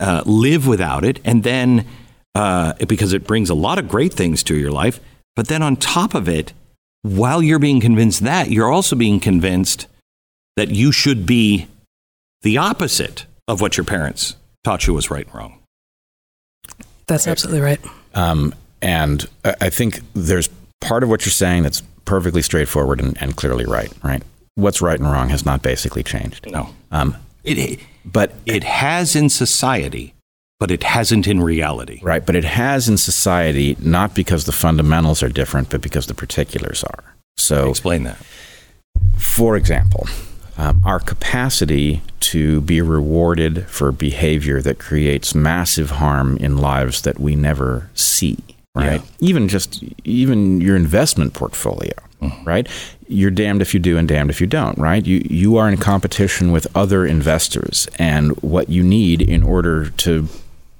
S1: uh, live without it, and then uh, because it brings a lot of great things to your life. But then on top of it, while you're being convinced that, you're also being convinced that you should be the opposite of what your parents taught you was right and wrong.
S3: That's absolutely right.
S2: Um, and I I think there's part of what you're saying that's perfectly straightforward and, and clearly right, right? What's right and wrong has not basically changed.
S1: No,
S2: Um,
S1: it, it,
S2: but
S1: it has in society, but it hasn't in reality.
S2: Right, but it has in society not because the fundamentals are different, but because the particulars are. So,
S1: Explain that.
S2: for example, um, our capacity to be rewarded for behavior that creates massive harm in lives that we never see, right?
S1: Yeah.
S2: Even just even your investment portfolio, right? You're damned if you do and damned if you don't, right? You you are in competition with other investors, and what you need in order to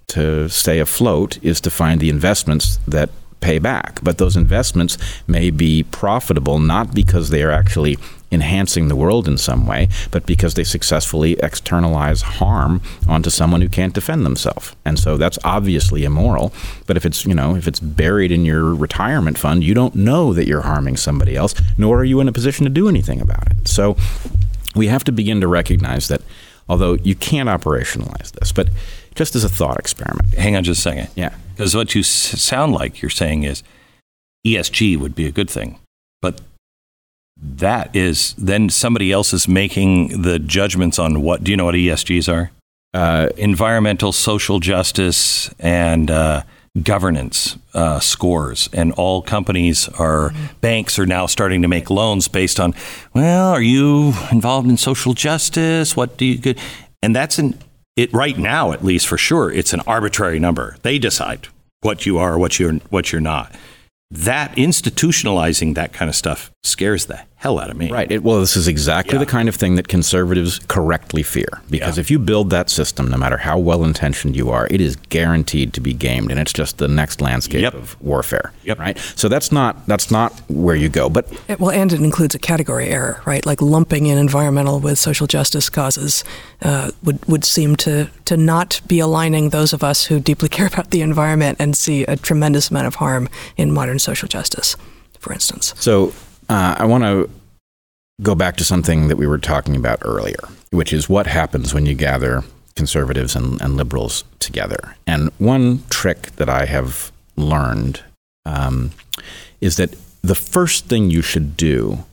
S2: to stay afloat is to find the investments that pay back. But those investments may be profitable not because they are actually enhancing the world in some way, but because they successfully externalize harm onto someone who can't defend themselves. And so that's obviously immoral. But if it's, you know, if it's buried in your retirement fund, you don't know that you're harming somebody else, nor are you in a position to do anything about it. So we have to begin to recognize that although you can't operationalize this, but just as a thought experiment.
S1: Hang on just a second.
S2: Yeah.
S1: Because what you s- sound like you're saying is ESG would be a good thing. But that is then somebody else is making the judgments on what do you know what ESGs are?
S2: Uh,
S1: Environmental, social justice, and uh, governance uh, scores. And all companies are, banks are now starting to make loans based on, well, are you involved in social justice? What do you good? And that's an, it right now, at least for sure, it's an arbitrary number. They decide what you are, what you're, what you're not. That institutionalizing that kind of stuff scares the hell out of me.
S2: Right. It, well, this is exactly
S1: Yeah.
S2: the kind of thing that conservatives correctly fear. Because
S1: Yeah.
S2: if you build that system, no matter how well intentioned you are, it is guaranteed to be gamed, and it's just the next landscape
S1: Yep.
S2: of warfare.
S1: Yep.
S2: Right. So that's not that's not where you go. But
S3: It- well, and it includes a category error, right? Like lumping in environmental with social justice causes uh, would would seem to to not be aligning those of us who deeply care about the environment and see a tremendous amount of harm in modern social justice, for instance.
S2: So uh, I want to go back to something that we were talking about earlier, which is what happens when you gather conservatives and, and liberals together. And one trick that I have learned um, is that the first thing you should do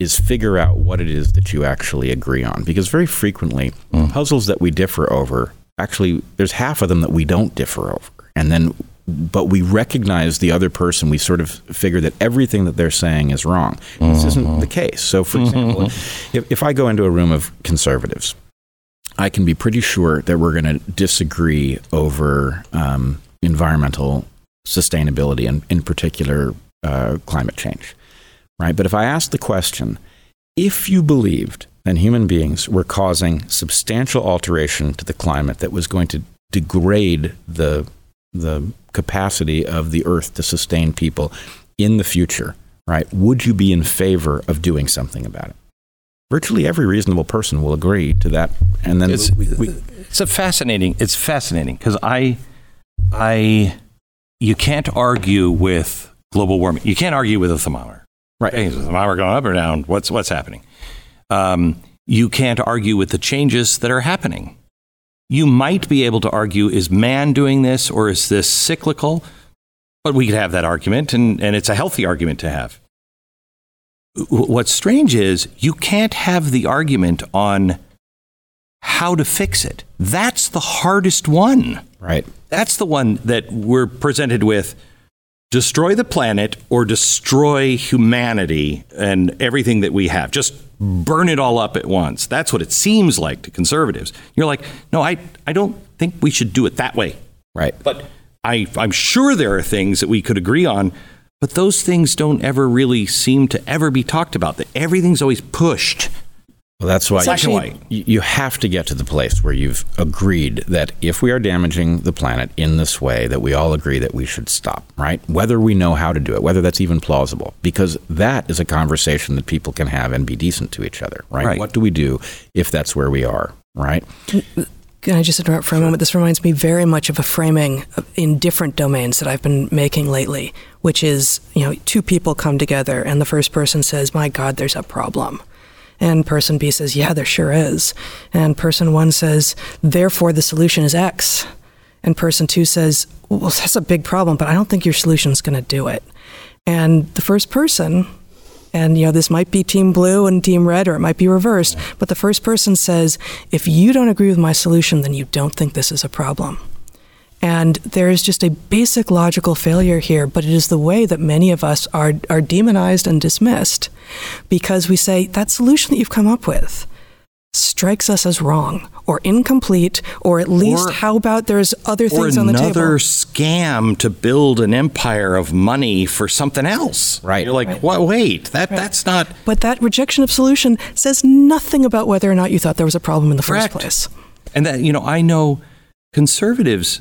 S2: is figure out what it is that you actually agree on. Because very frequently, puzzles that we differ over, actually, there's half of them that we don't differ over. And then, but we recognize the other person. We sort of figure that everything that they're saying is wrong. This isn't the case. So, for example, if, if I go into a room of conservatives, I can be pretty sure that we're going to disagree over um, environmental sustainability and, in particular, uh, climate change. Right? But if I ask the question, if you believed that human beings were causing substantial alteration to the climate that was going to degrade the the capacity of the earth to sustain people in the future, right? Would you be in favor of doing something about it? Virtually every reasonable person will agree to that. And then
S1: It's,
S2: we, we,
S1: it's a fascinating. It's fascinating because I, I, you can't argue with global warming. You can't argue with a thermometer.
S2: right.
S1: Okay, is the thermometer going up or down? What's what's happening? Um, you can't argue with the changes that are happening. You might be able to argue: is man doing this, or is this cyclical? But we could have that argument, and, and it's a healthy argument to have. What's strange is you can't have the argument on how to fix it. That's the hardest one.
S2: Right.
S1: That's the one that we're presented with destroy the planet or destroy humanity and everything that we have. Just burn it all up at once. That's what it seems like to conservatives. You're like, no, I, I don't think we should do it that way.
S2: Right.
S1: But I, I'm sure there are things that we could agree on, but those things don't ever really seem to ever be talked about. That everything's always pushed.
S2: Well, that's why
S1: Black
S2: you,
S1: white.
S2: you you have to get to the place where you've agreed that if we are damaging the planet in this way, that we all agree that we should stop, right? Whether we know how to do it, whether that's even plausible, because that is a conversation that people can have and be decent to each other, right?
S1: Right.
S2: What do we do if that's where we are, right?
S3: Can I just interrupt for a moment? This reminds me very much of a framing in different domains that I've been making lately, which is, you know, two people come together and the first person says, My God, there's a problem. And person B says, Yeah, there sure is. And person one says, Therefore, the solution is X. And person two says, Well, that's a big problem, but I don't think your solution's going to do it. And the first person, and you know this might be team blue and team red or it might be reversed but the first person says if you don't agree with my solution then you don't think this is a problem and there is just a basic logical failure here but it is the way that many of us are are demonized and dismissed because we say that solution that you've come up with strikes us as wrong or incomplete or at least
S1: Or-
S3: how about there's other things on the table another
S1: scam to build an empire of money for something else.
S2: Right.
S1: You're like, "What? wait, that that's not
S3: but that rejection of solution says nothing about whether or not you thought there was a problem in the
S1: Correct.
S3: first place
S1: And that, you know, I know conservatives,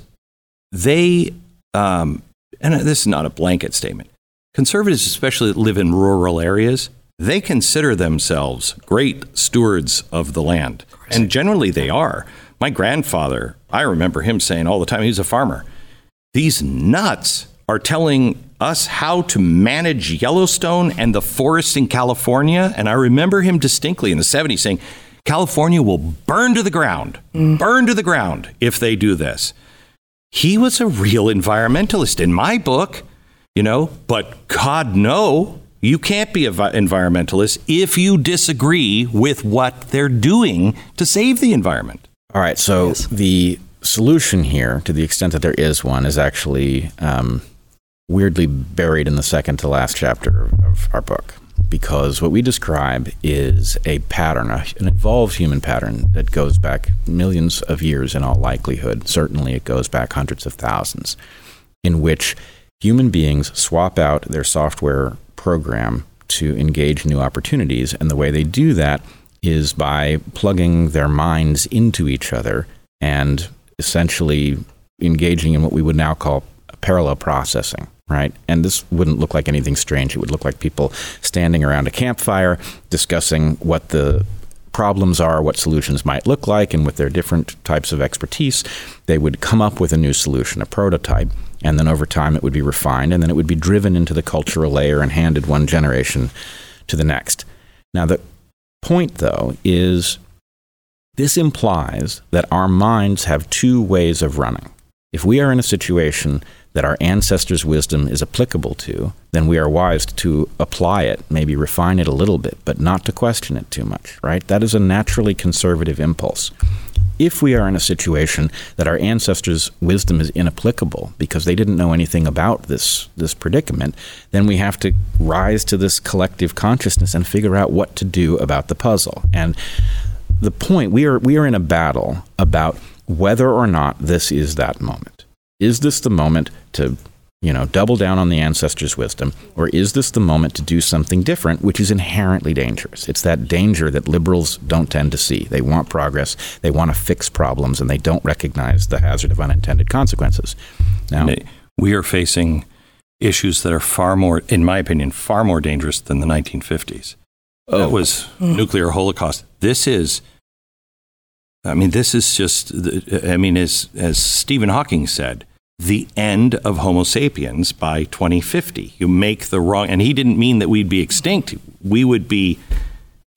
S1: they, um, and this is not a blanket statement, conservatives, especially that live in rural areas, they consider themselves great stewards of the land. And generally they are. My grandfather, I remember him saying all the time, he's a farmer, these nuts are telling us how to manage Yellowstone and the forest in California. And I remember him distinctly in the 70s saying, California will burn to the ground, burn to the ground if they do this. He was a real environmentalist in my book, you know, but God, no, you can't be an environmentalist if you disagree with what they're doing to save the environment.
S2: All right. So
S3: Yes.
S2: the solution here, to the extent that there is one, is actually um, weirdly buried in the second to last chapter of our book. Because what we describe is a pattern, a- an evolved human pattern that goes back millions of years in all likelihood. Certainly, it goes back hundreds of thousands, in which human beings swap out their software program to engage new opportunities. And the way they do that is by plugging their minds into each other and essentially engaging in what we would now call parallel processing, right? And this wouldn't look like anything strange. It would look like people standing around a campfire discussing what the problems are, what solutions might look like, and with their different types of expertise, they would come up with a new solution, a prototype, and then over time it would be refined, and then it would be driven into the cultural layer and handed one generation to the next. Now, the point, though, is this implies that our minds have two ways of running. If we are in a situation that our ancestors' wisdom is applicable to, then we are wise to apply it, maybe refine it a little bit, but not to question it too much, right? That is a naturally conservative impulse. If we are in a situation that our ancestors' wisdom is inapplicable because they didn't know anything about this, this predicament, then we have to rise to this collective consciousness and figure out what to do about the puzzle. And the point we are we are in a battle about whether or not this is that moment. Is this the moment to You know, double down on the ancestors' wisdom, or is this the moment to do something different, which is inherently dangerous? It's that danger that liberals don't tend to see. They want progress, they want to fix problems, and they don't recognize the hazard of unintended consequences.
S1: Now, we are facing issues that are far more, in my opinion, far more dangerous than the 1950s. Oh. That was mm. nuclear holocaust. This is I mean, this is just, I mean, as, as Stephen Hawking said, the end of Homo sapiens by 2050. You make the wrong, and he didn't mean that we'd be extinct. We would be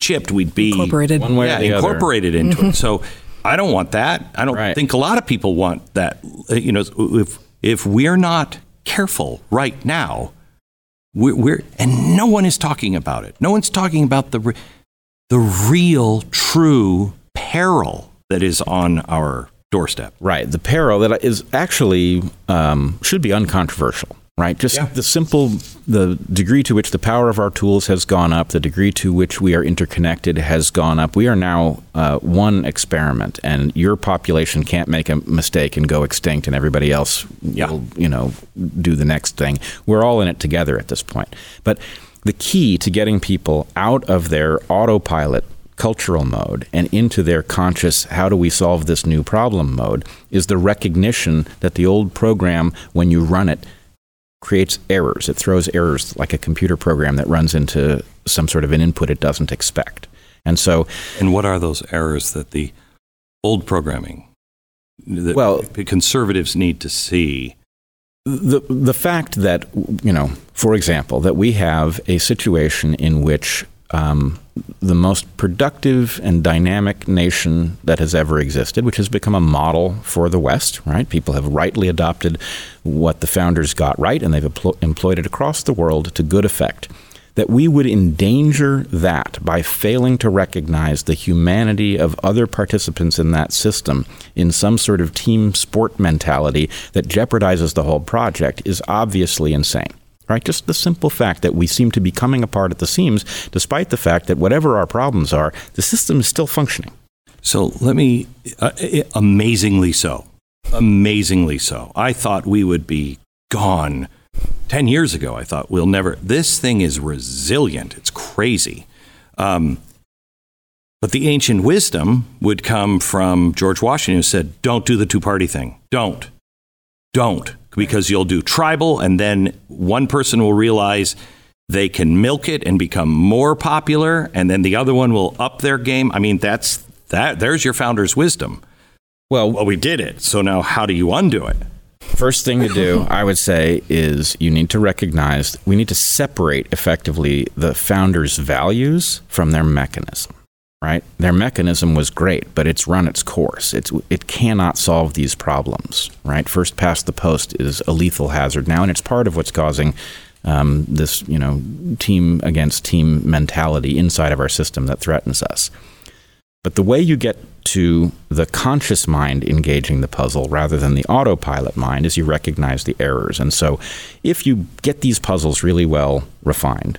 S1: chipped. We'd be
S3: incorporated,
S1: one way yeah, incorporated into mm-hmm. it. So I don't want that. I don't right. think a lot of people want that. You know, if if we're not careful right now, we're, we're and no one is talking about it. No one's talking about the the real, true peril that is on our doorstep.
S2: Right. The peril that is actually um, should be uncontroversial. Right. Just yeah. the simple, the degree to which the power of our tools has gone up, the degree to which we are interconnected has gone up. We are now uh, one experiment, and your population can't make a mistake and go extinct, and everybody else yeah. will, you know, do the next thing. We're all in it together at this point. But the key to getting people out of their autopilot cultural mode and into their conscious how do we solve this new problem mode is the recognition that the old program when you run it creates errors. It throws errors like a computer program that runs into some sort of an input it doesn't expect. And so
S1: and what are those errors that the old programming that well conservatives need to see?
S2: The the fact that you know for example that we have a situation in which um, the most productive and dynamic nation that has ever existed, which has become a model for the West, right? People have rightly adopted what the founders got right, and they've employed it across the world to good effect. That we would endanger that by failing to recognize the humanity of other participants in that system in some sort of team sport mentality that jeopardizes the whole project is obviously insane right? Just the simple fact that we seem to be coming apart at the seams, despite the fact that whatever our problems are, the system is still functioning.
S1: So let me, uh, amazingly so, amazingly so. I thought we would be gone 10 years ago. I thought we'll never, this thing is resilient. It's crazy. Um, but the ancient wisdom would come from George Washington, who said, Don't do the two party thing. Don't. Don't because you'll do tribal, and then one person will realize they can milk it and become more popular, and then the other one will up their game. I mean, that's that. There's your founder's wisdom. Well, well, we did it. So now, how do you undo it?
S2: First thing to do, I would say, is you need to recognize we need to separate effectively the founder's values from their mechanism right? Their mechanism was great, but it's run its course. It's, it cannot solve these problems, right? First past the post is a lethal hazard now, and it's part of what's causing um, this, you know, team against team mentality inside of our system that threatens us. But the way you get to the conscious mind engaging the puzzle rather than the autopilot mind is you recognize the errors. And so if you get these puzzles really well refined,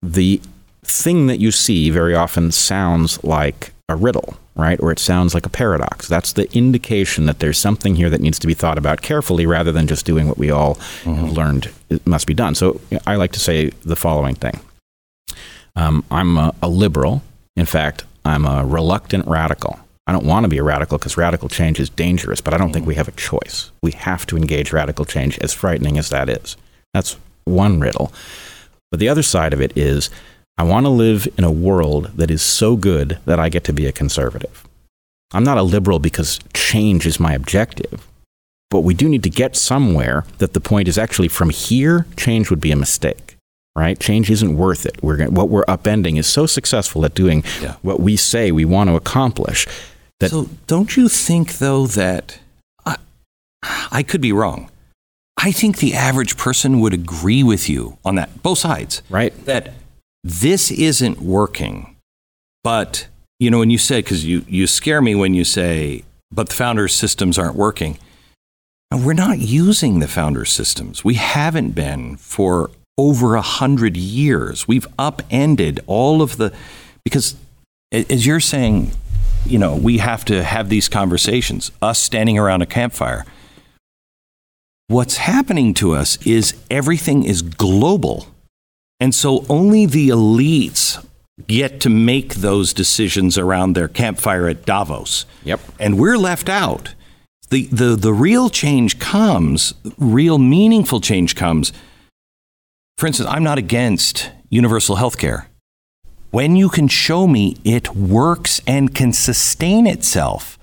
S2: the thing that you see very often sounds like a riddle, right? Or it sounds like a paradox. That's the indication that there's something here that needs to be thought about carefully rather than just doing what we all mm-hmm. have learned it must be done. So I like to say the following thing um, I'm a, a liberal. In fact, I'm a reluctant radical. I don't want to be a radical because radical change is dangerous, but I don't mm-hmm. think we have a choice. We have to engage radical change, as frightening as that is. That's one riddle. But the other side of it is I want to live in a world that is so good that I get to be a conservative. I'm not a liberal because change is my objective, but we do need to get somewhere that the point is actually from here, change would be a mistake, right? Change isn't worth it. We're, what we're upending is so successful at doing yeah. what we say we want to accomplish. That
S1: so, don't you think, though, that I, I could be wrong? I think the average person would agree with you on that, both sides.
S2: Right.
S1: That this isn't working. But, you know, when you said, because you, you scare me when you say, but the founder's systems aren't working. We're not using the founder's systems. We haven't been for over a hundred years. We've upended all of the, because as you're saying, you know, we have to have these conversations, us standing around a campfire. what's happening to us is everything is global. And so only the elites get to make those decisions around their campfire at Davos.
S2: Yep.
S1: And we're left out. The, the, the real change comes, real meaningful change comes. For instance, I'm not against universal health care. When you can show me it works and can sustain itself.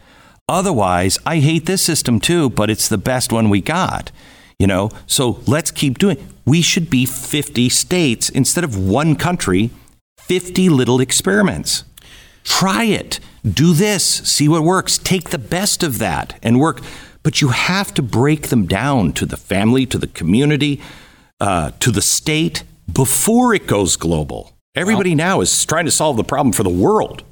S1: Otherwise, I hate this system too, but it's the best one we got. You know, so let's keep doing. We should be 50 states instead of one country, 50 little experiments. Try it. Do this. See what works. Take the best of that and work. But you have to break them down to the family, to the community, uh, to the state before it goes global. Everybody now is trying to solve the problem for the world.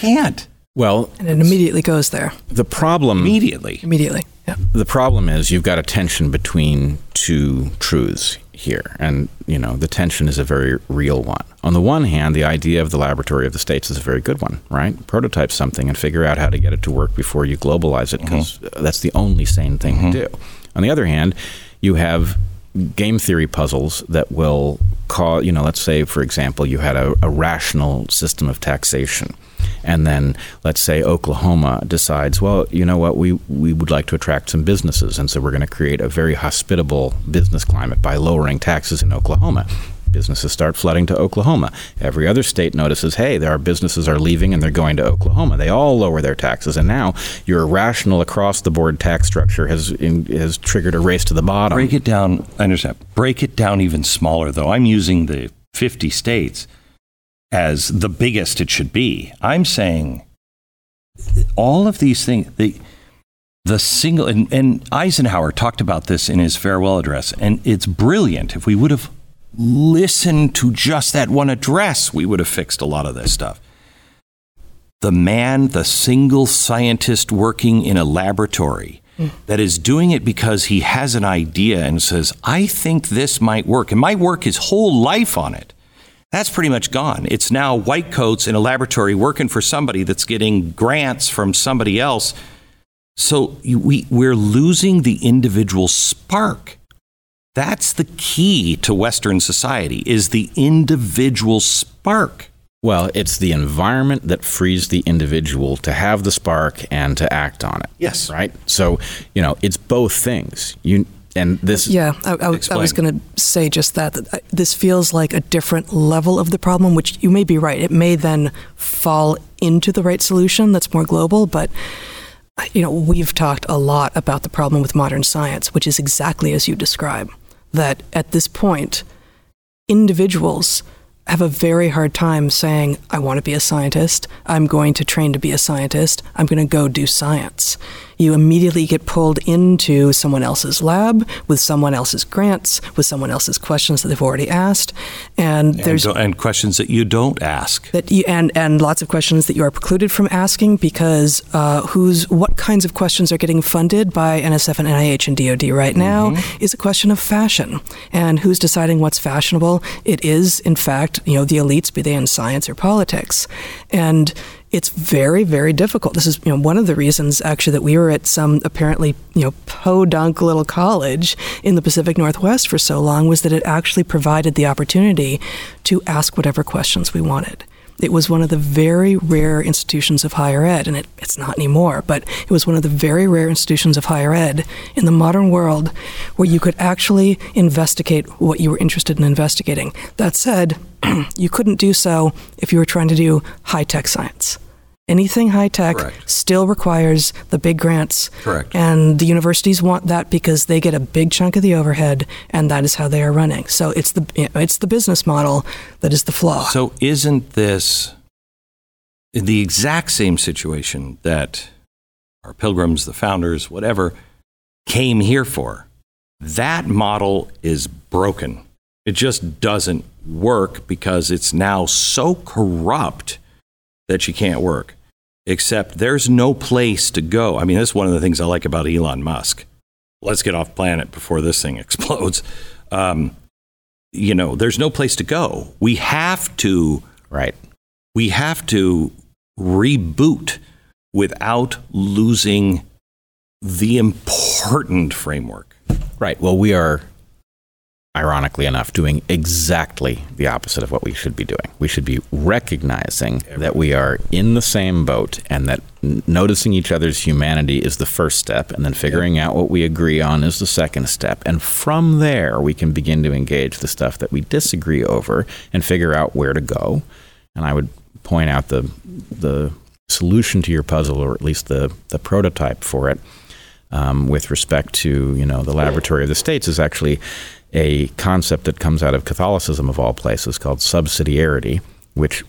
S1: Can't.
S2: Well,
S3: and it immediately goes there.
S2: The problem
S1: immediately.
S3: Immediately. Yeah.
S2: The problem is you've got a tension between two truths here, and you know the tension is a very real one. On the one hand, the idea of the laboratory of the states is a very good one, right? Prototype something and figure out how to get it to work before you globalize it, because mm-hmm. that's the only sane thing mm-hmm. to do. On the other hand, you have game theory puzzles that will cause, you know, let's say, for example, you had a, a rational system of taxation and then let's say Oklahoma decides, well, you know what, we, we would like to attract some businesses, and so we're going to create a very hospitable business climate by lowering taxes in Oklahoma. Businesses start flooding to Oklahoma. Every other state notices, hey, there are businesses are leaving and they're going to Oklahoma. They all lower their taxes, and now your rational across the board tax structure has in, has triggered a race to the bottom.
S1: Break it down. I understand. Break it down even smaller, though. I'm using the 50 states as the biggest it should be. I'm saying all of these things, the, the single, and, and Eisenhower talked about this in his farewell address, and it's brilliant. If we would have listened to just that one address, we would have fixed a lot of this stuff. The man, the single scientist working in a laboratory that is doing it because he has an idea and says, I think this might work, and might work his whole life on it that's pretty much gone. It's now white coats in a laboratory working for somebody that's getting grants from somebody else. So we, we're losing the individual spark. That's the key to Western society is the individual spark.
S2: Well, it's the environment that frees the individual to have the spark and to act on it.
S1: Yes.
S2: Right? So, you know, it's both things. You and this
S3: yeah i, I, I was going to say just that, that this feels like a different level of the problem which you may be right it may then fall into the right solution that's more global but you know we've talked a lot about the problem with modern science which is exactly as you describe that at this point individuals have a very hard time saying, I want to be a scientist. I'm going to train to be a scientist. I'm going to go do science you immediately get pulled into someone else's lab with someone else's grants, with someone else's questions that they've already asked, and,
S1: and
S3: there's
S1: and questions that you don't ask.
S3: That you, and and lots of questions that you are precluded from asking because uh, who's what kinds of questions are getting funded by NSF and NIH and DoD right now mm-hmm. is a question of fashion and who's deciding what's fashionable. It is, in fact, you know, the elites, be they in science or politics, and it's very, very difficult. This is you know, one of the reasons, actually, that we were at some apparently you know podunk little college in the Pacific Northwest for so long was that it actually provided the opportunity to ask whatever questions we wanted. It was one of the very rare institutions of higher ed, and it, it's not anymore, but it was one of the very rare institutions of higher ed in the modern world where you could actually investigate what you were interested in investigating. That said, you couldn't do so if you were trying to do high tech science. Anything high tech still requires the big grants.
S1: Correct.
S3: And the universities want that because they get a big chunk of the overhead, and that is how they are running. So it's the it's the business model that is the flaw.
S1: So isn't this the exact same situation that our pilgrims, the founders, whatever, came here for? That model is broken. It just doesn't work because it's now so corrupt that you can't work. Except there's no place to go. I mean, that's one of the things I like about Elon Musk. Let's get off planet before this thing explodes. Um, you know, there's no place to go. We have to
S2: right.
S1: We have to reboot without losing the important framework.
S2: Right. Well, we are, ironically enough, doing exactly the opposite of what we should be doing. We should be recognizing that we are in the same boat and that n- noticing each other's humanity is the first step, and then figuring out what we agree on is the second step. And from there, we can begin to engage the stuff that we disagree over and figure out where to go. And I would point out the the solution to your puzzle, or at least the the prototype for it, um, with respect to you know the laboratory of the states, is actually a concept that comes out of Catholicism of all places called subsidiarity, which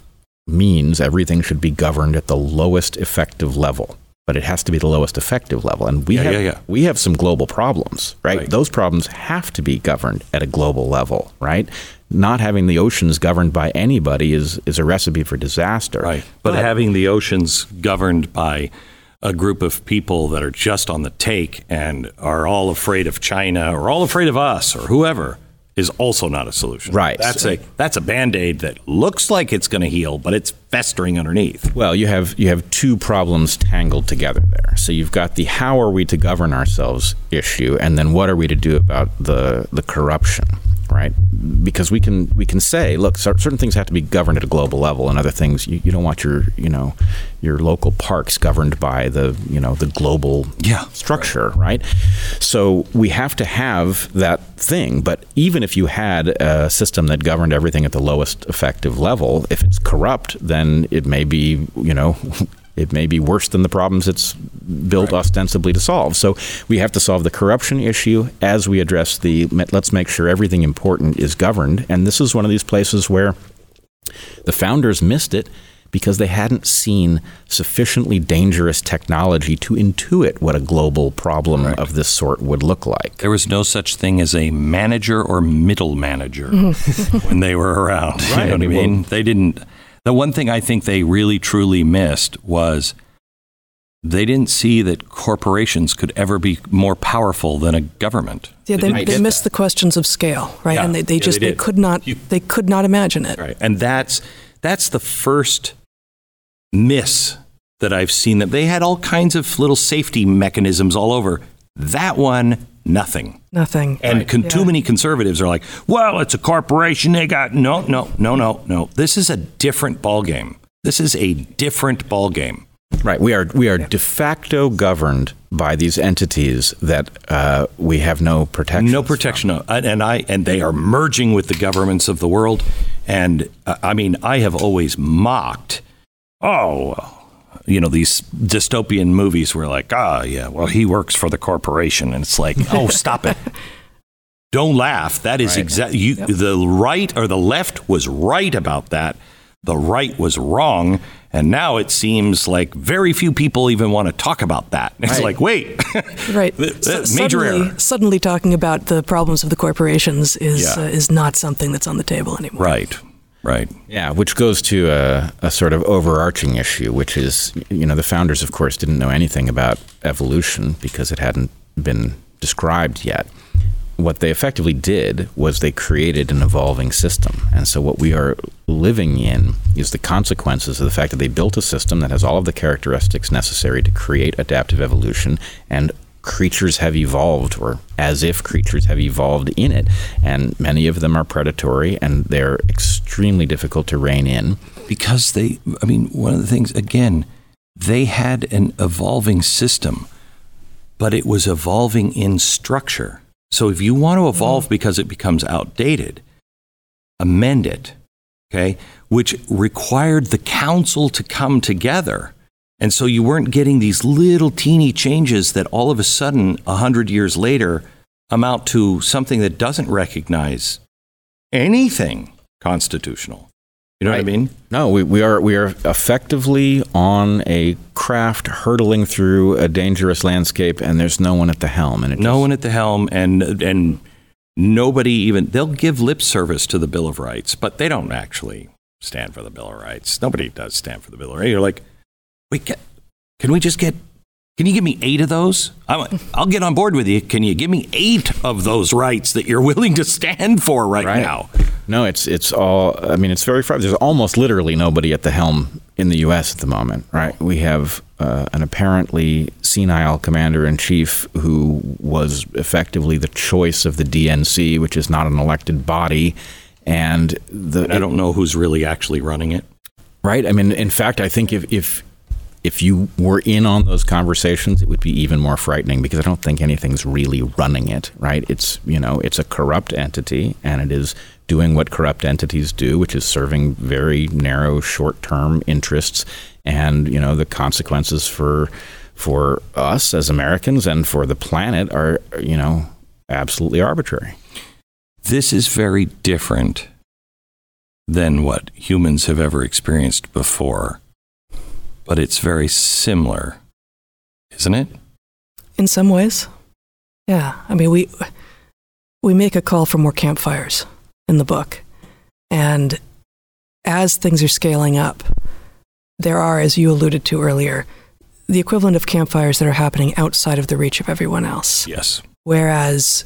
S2: means everything should be governed at the lowest effective level. But it has to be the lowest effective level, and we
S1: Yeah,
S2: have
S1: yeah, yeah.
S2: we have some global problems, right?
S1: Right.
S2: Those problems have to be governed at a global level, right? Not having the oceans governed by anybody is is a recipe for disaster.
S1: Right. But, having the oceans governed by a group of people that are just on the take and are all afraid of China or all afraid of us or whoever is also not a solution.
S2: Right.
S1: That's a that's a band-aid that looks like it's going to heal, but it's festering underneath.
S2: Well, you have you have two problems tangled together there. So you've got the how are we to govern ourselves issue, and then what are we to do about the the corruption, right? Because we can we can say, look, certain things have to be governed at a global level, and other things you, you don't want your you know your local parks governed by the you know the global
S1: Yeah.
S2: structure, right? So we have to have that thing. But even if you had a system that governed everything at the lowest effective level, if it's corrupt, then it may be, you know, it may be worse than the problems it's built ostensibly to solve. So we have to solve the corruption issue as we address the let's make sure everything important is governed. And this is one of these places where the founders missed it because they hadn't seen sufficiently dangerous technology to intuit what a global problem of this sort would look like.
S1: There was no such thing as a manager or middle manager when they were around. You know what I mean? They didn't. The one thing I think they really truly missed was they didn't see that corporations could ever be more powerful than a government.
S3: Yeah, they, they
S1: get
S3: missed the questions of scale, right?
S1: Yeah.
S3: And they, they
S1: Yeah,
S3: just
S1: they
S3: they, could not
S1: You-
S3: they could not imagine it.
S1: Right. And that's that's the first miss that I've seen that they had all kinds of little safety mechanisms all over. That one, nothing.
S3: Nothing.
S1: And con- too many conservatives are like, well, it's a corporation. They got no, no, no, no, no. This is a different ballgame. This is a different ballgame.
S2: Right. We are we are de facto governed by these entities that uh, we have no protection.
S1: No protection, of- and and I and they are merging with the governments of the world. And uh, I mean, I have always mocked. Oh, you know these dystopian movies where like, ah, yeah, well, he works for the corporation, and it's like, oh, stop it. Don't laugh. That is
S2: Right.
S1: exactly you. The right or the left was right about that. The right was wrong, and now it seems like very few people even want to talk about that. It's
S2: Right.
S1: like, wait,
S3: Right.
S1: Th- th- major
S3: suddenly,
S1: error.
S3: suddenly talking about the problems of the corporations is
S1: Yeah.
S3: uh, is not something that's on the table anymore.
S1: right, right.
S2: Yeah, which goes to a, a sort of overarching issue, which is, you know, the founders, of course, didn't know anything about evolution because it hadn't been described yet. What they effectively did was they created an evolving system. And so what we are living in is the consequences of the fact that they built a system that has all of the characteristics necessary to create adaptive evolution and creatures have evolved or as if creatures have evolved in it. And many of them are predatory and they're extremely difficult to rein in.
S1: Because they i mean one of the things again they had an evolving system but it was evolving in structure. So if you want to evolve because it becomes outdated amend it okay which required the council to come together and so you weren't getting these little teeny changes that all of a sudden a hundred years later amount to something that doesn't recognize anything constitutional. You know what i mean?
S2: No we, we are we are effectively on a craft hurtling through a dangerous landscape and there's no one at the helm and
S1: no
S2: just-
S1: one at the helm and and nobody even they'll give lip service to the bill of rights but they don't actually stand for the bill of rights. Nobody does stand for the bill of rights. You're like can, can we just get can you give me eight of those I'm, i'll get on board with you can you give me eight of those rights that you're willing to stand for right,
S2: Right.
S1: now
S2: No, it's it's all. I mean, it's very. There's almost literally nobody at the helm in the U.S. at the moment, right? We have uh, an apparently senile commander in chief who was effectively the choice of the DNC, which is not an elected body, and the.
S1: I don't know who's really actually running it.
S2: Right. I mean, in fact, I think if if if you were in on those conversations, it would be even more frightening because I don't think anything's really running it, right? It's, you know, it's a corrupt entity and it is doing what corrupt entities do, which is serving very narrow short-term interests and, you know, the consequences for for us as Americans and for the planet are, you know, absolutely arbitrary.
S1: This is very different than what humans have ever experienced before but it's very similar, isn't it?
S3: In some ways. Yeah. I mean, we we make a call for more campfires in the book. And as things are scaling up, there are, as you alluded to earlier, the equivalent of campfires that are happening outside of the reach of everyone else.
S1: Yes.
S3: Whereas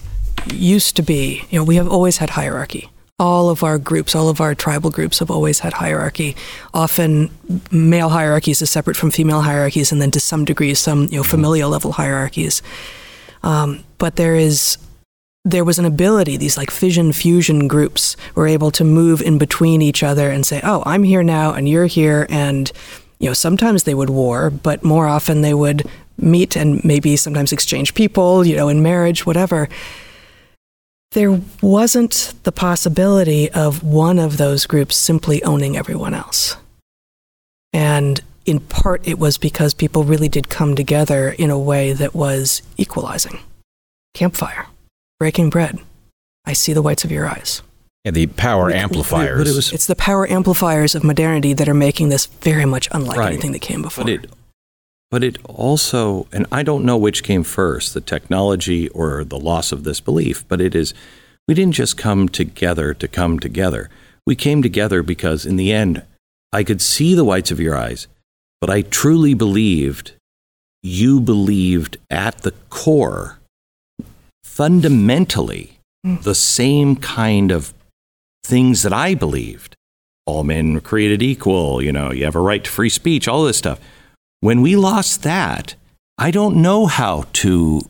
S3: used to be, you know, we have always had hierarchy all of our groups, all of our tribal groups have always had hierarchy. Often male hierarchies is separate from female hierarchies, and then to some degree, some you know familial level hierarchies. Um, but there is there was an ability these like fission fusion groups were able to move in between each other and say oh i'm here now and you're here and you know sometimes they would war but more often they would meet and maybe sometimes exchange people you know in marriage whatever there wasn't the possibility of one of those groups simply owning everyone else. And in part, it was because people really did come together in a way that was equalizing. Campfire, breaking bread. I see the whites of your eyes.
S2: Yeah, the power amplifiers.
S3: It, it was, it's the power amplifiers of modernity that are making this very much unlike right. anything that came before.
S1: But it but it also, and I don't know which came first, the technology or the loss of this belief, but it is, we didn't just come together to come together. We came together because in the end, I could see the whites of your eyes, but I truly believed you believed at the core, fundamentally, mm. the same kind of things that I believed. All men are created equal, you know, you have a right to free speech, all this stuff. When we lost that, I don't know how to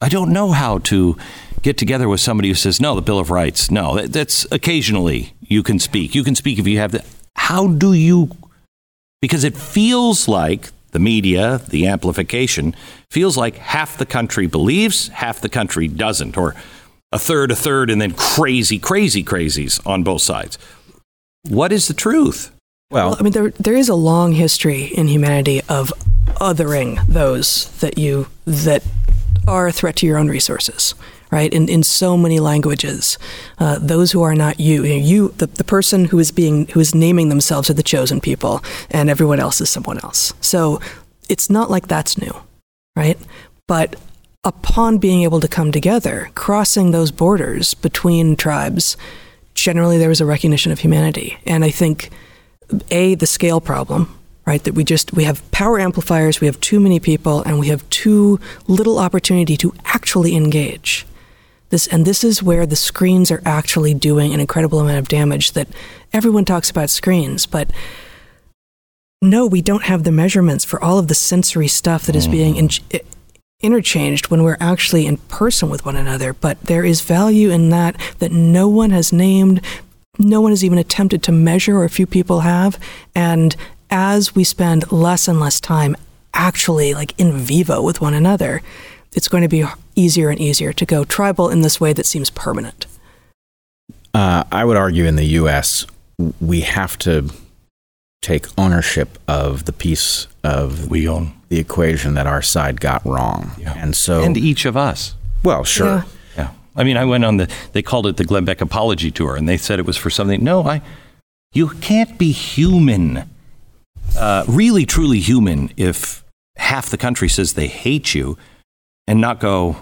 S1: I don't know how to get together with somebody who says, no, the Bill of Rights. No, that, that's occasionally you can speak. You can speak if you have the. How do you? Because it feels like the media, the amplification, feels like half the country believes, half the country doesn't, or a third, a third, and then crazy, crazy crazies on both sides. What is the truth?
S3: Well, well, I mean, there there is a long history in humanity of othering those that you that are a threat to your own resources. Right in in so many languages, uh, those who are not you, you, know, you the, the person who is being who is naming themselves are the chosen people, and everyone else is someone else. So it's not like that's new, right? But upon being able to come together, crossing those borders between tribes, generally there was a recognition of humanity, and I think a the scale problem right that we just we have power amplifiers we have too many people and we have too little opportunity to actually engage. This and this is where the screens are actually doing an incredible amount of damage that everyone talks about screens but no we don't have the measurements for all of the sensory stuff that is being mm. in, interchanged when we're actually in person with one another but there is value in that that no one has named no one has even attempted to measure, or a few people have. And as we spend less and less time actually like in vivo with one another, it's going to be easier and easier to go tribal in this way that seems permanent.
S2: Uh, I would argue in the U.S., we have to take ownership of the piece of
S1: we own
S2: the equation that our side got wrong,
S1: yeah. and so and each of us.
S2: Well, sure.
S1: Yeah. I mean, I went on the, they called it the Glenn Beck Apology Tour, and they said it was for something. No, I, you can't be human, uh, really, truly human, if half the country says they hate you and not go,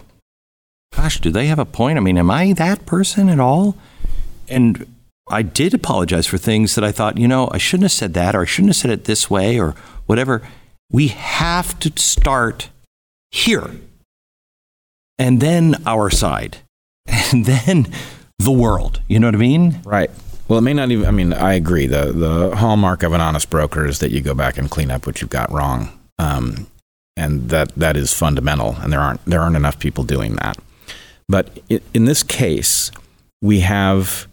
S1: gosh, do they have a point? I mean, am I that person at all? And I did apologize for things that I thought, you know, I shouldn't have said that, or I shouldn't have said it this way, or whatever. We have to start here and then our side. And then the world. You know what I mean?
S2: Right. Well, it may not even. I mean, I agree. the The hallmark of an honest broker is that you go back and clean up what you've got wrong, um, and that that is fundamental. And there aren't there aren't enough people doing that. But in this case, we have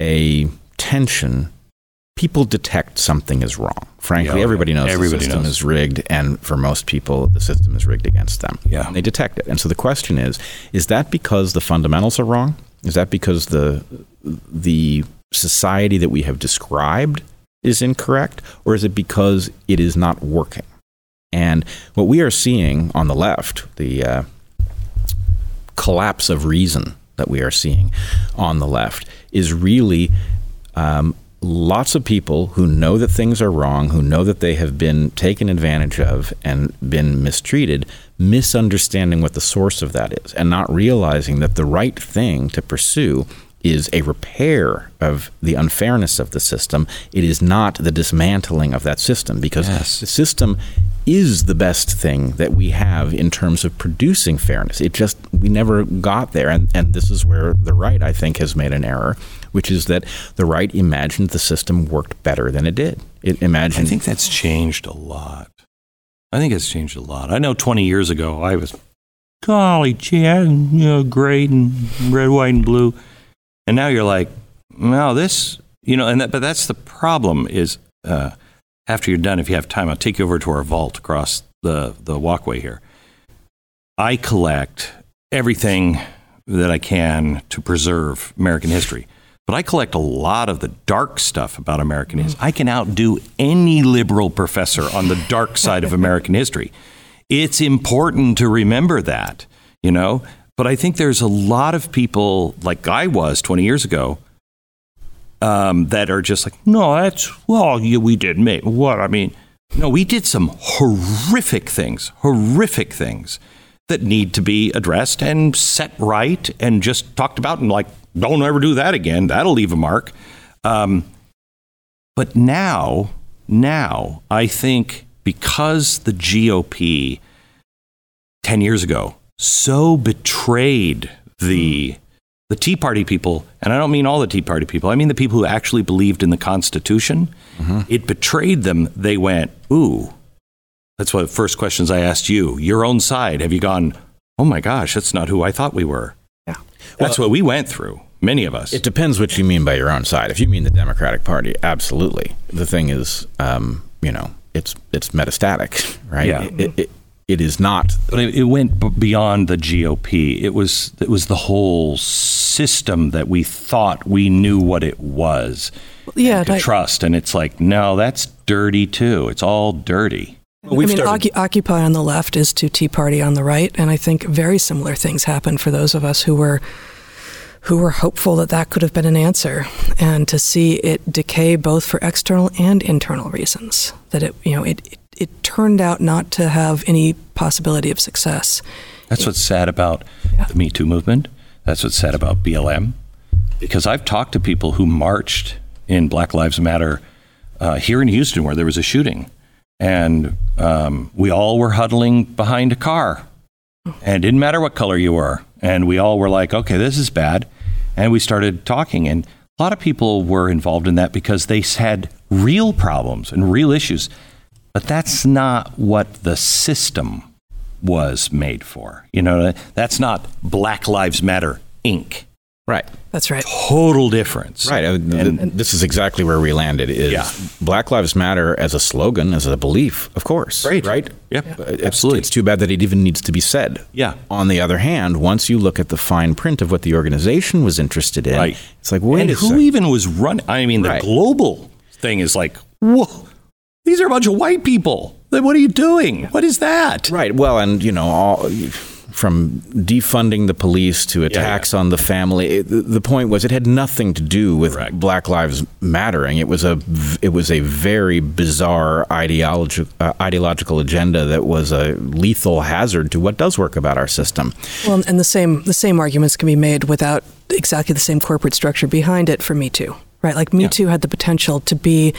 S2: a tension. People detect something is wrong. Frankly,
S1: Yeah,
S2: everybody knows
S1: everybody
S2: the system
S1: knows.
S2: is rigged, and for most people, the system is rigged against them.
S1: Yeah.
S2: And they detect it. And so the question is: Is that because the fundamentals are wrong? Is that because the the society that we have described is incorrect, or is it because it is not working? And what we are seeing on the left, the uh, collapse of reason that we are seeing on the left, is really um, lots of people who know that things are wrong, who know that they have been taken advantage of and been mistreated, misunderstanding what the source of that is and not realizing that the right thing to pursue is a repair of the unfairness of the system. It is not the dismantling of that system because
S1: Yes.
S2: the system is the best thing that we have in terms of producing fairness. It just, we never got there. And, and this is where the right, I think, has made an error, which is that the right imagined the system worked better than it did. It imagined.
S1: I think that's changed a lot. I think it's changed a lot. I know 20 years ago, I was, golly gee, I- you know, great and red, white, and blue. And now you're like, no, this, you know, and that, but that's the problem is uh, after you're done, if you have time, I'll take you over to our vault across the, the walkway here. I collect everything that I can to preserve American history. But I collect a lot of the dark stuff about American history. I can outdo any liberal professor on the dark side of American history. It's important to remember that, you know? But I think there's a lot of people, like I was 20 years ago, um, that are just like, no, that's, well, yeah, we did make what? I mean, no, we did some horrific things, horrific things that need to be addressed and set right and just talked about and like, don't ever do that again. That'll leave a mark. Um, but now, now, I think because the GOP 10 years ago so betrayed the the Tea Party people, and I don't mean all the Tea Party people, I mean the people who actually believed in the Constitution. It betrayed them. They went, ooh. That's one of the first questions I asked you. Your own side. Have you gone, oh my gosh, that's not who I thought we were?
S3: Yeah.
S1: That's what we went through, many of us.
S2: It depends what you mean by your own side. If you mean the Democratic Party, absolutely. The thing is, um, you know, it's it's metastatic, right?
S1: Yeah.
S2: It, it, it is not.
S1: But it, it went beyond the GOP. It was it was the whole system that we thought we knew what it was.
S3: Yeah,
S1: and could
S3: I-
S1: trust, and it's like no, that's dirty too. It's all dirty.
S3: I mean, Occu- Occupy on the left is to Tea Party on the right, and I think very similar things happened for those of us who were who were hopeful that that could have been an answer, and to see it decay both for external and internal reasons. That it, you know, it it, it turned out not to have any possibility of success.
S1: That's what's sad about
S3: Yeah.
S1: the Me Too movement. That's what's sad about BLM. Because I've talked to people who marched in Black Lives Matter uh, here in Houston where there was a shooting. And um, we all were huddling behind a car. And it didn't matter what color you were. And we all were like, okay, this is bad. And we started talking. And a lot of people were involved in that because they had real problems and real issues. But that's not what the system was made for. You know, that's not Black Lives Matter Inc.
S2: Right.
S3: That's right.
S1: Total difference.
S2: Right. Uh, th-
S1: And-
S2: this is exactly where we landed. Is
S1: Yeah.
S2: Black Lives Matter as a slogan, as a belief, of course.
S1: Right.
S2: Right.
S1: Yep.
S2: Uh, It's,
S1: Absolutely.
S2: It's too bad that it even needs to be said.
S1: Yeah.
S2: On the other hand, once you look at the fine print of what the organization was interested in,
S1: Right.
S2: it's like, wait
S1: and
S2: a
S1: who
S2: second.
S1: even was running? I mean, the
S2: Right.
S1: global thing is like, whoa, these are a bunch of white people. Then what are you doing? What is that?
S2: Right. Well, and you know, all, from defunding the police to attacks on the family, it, the, the point was it had nothing to do with
S1: Correct.
S2: Black Lives Mattering. It was a it was a very bizarre ideology, uh, ideological agenda that was a lethal hazard to what does work about our system.
S3: Well, and the same the same arguments can be made without exactly the same corporate structure behind it for Me Too, right? Like Me
S1: Yeah.
S3: Too had the potential to be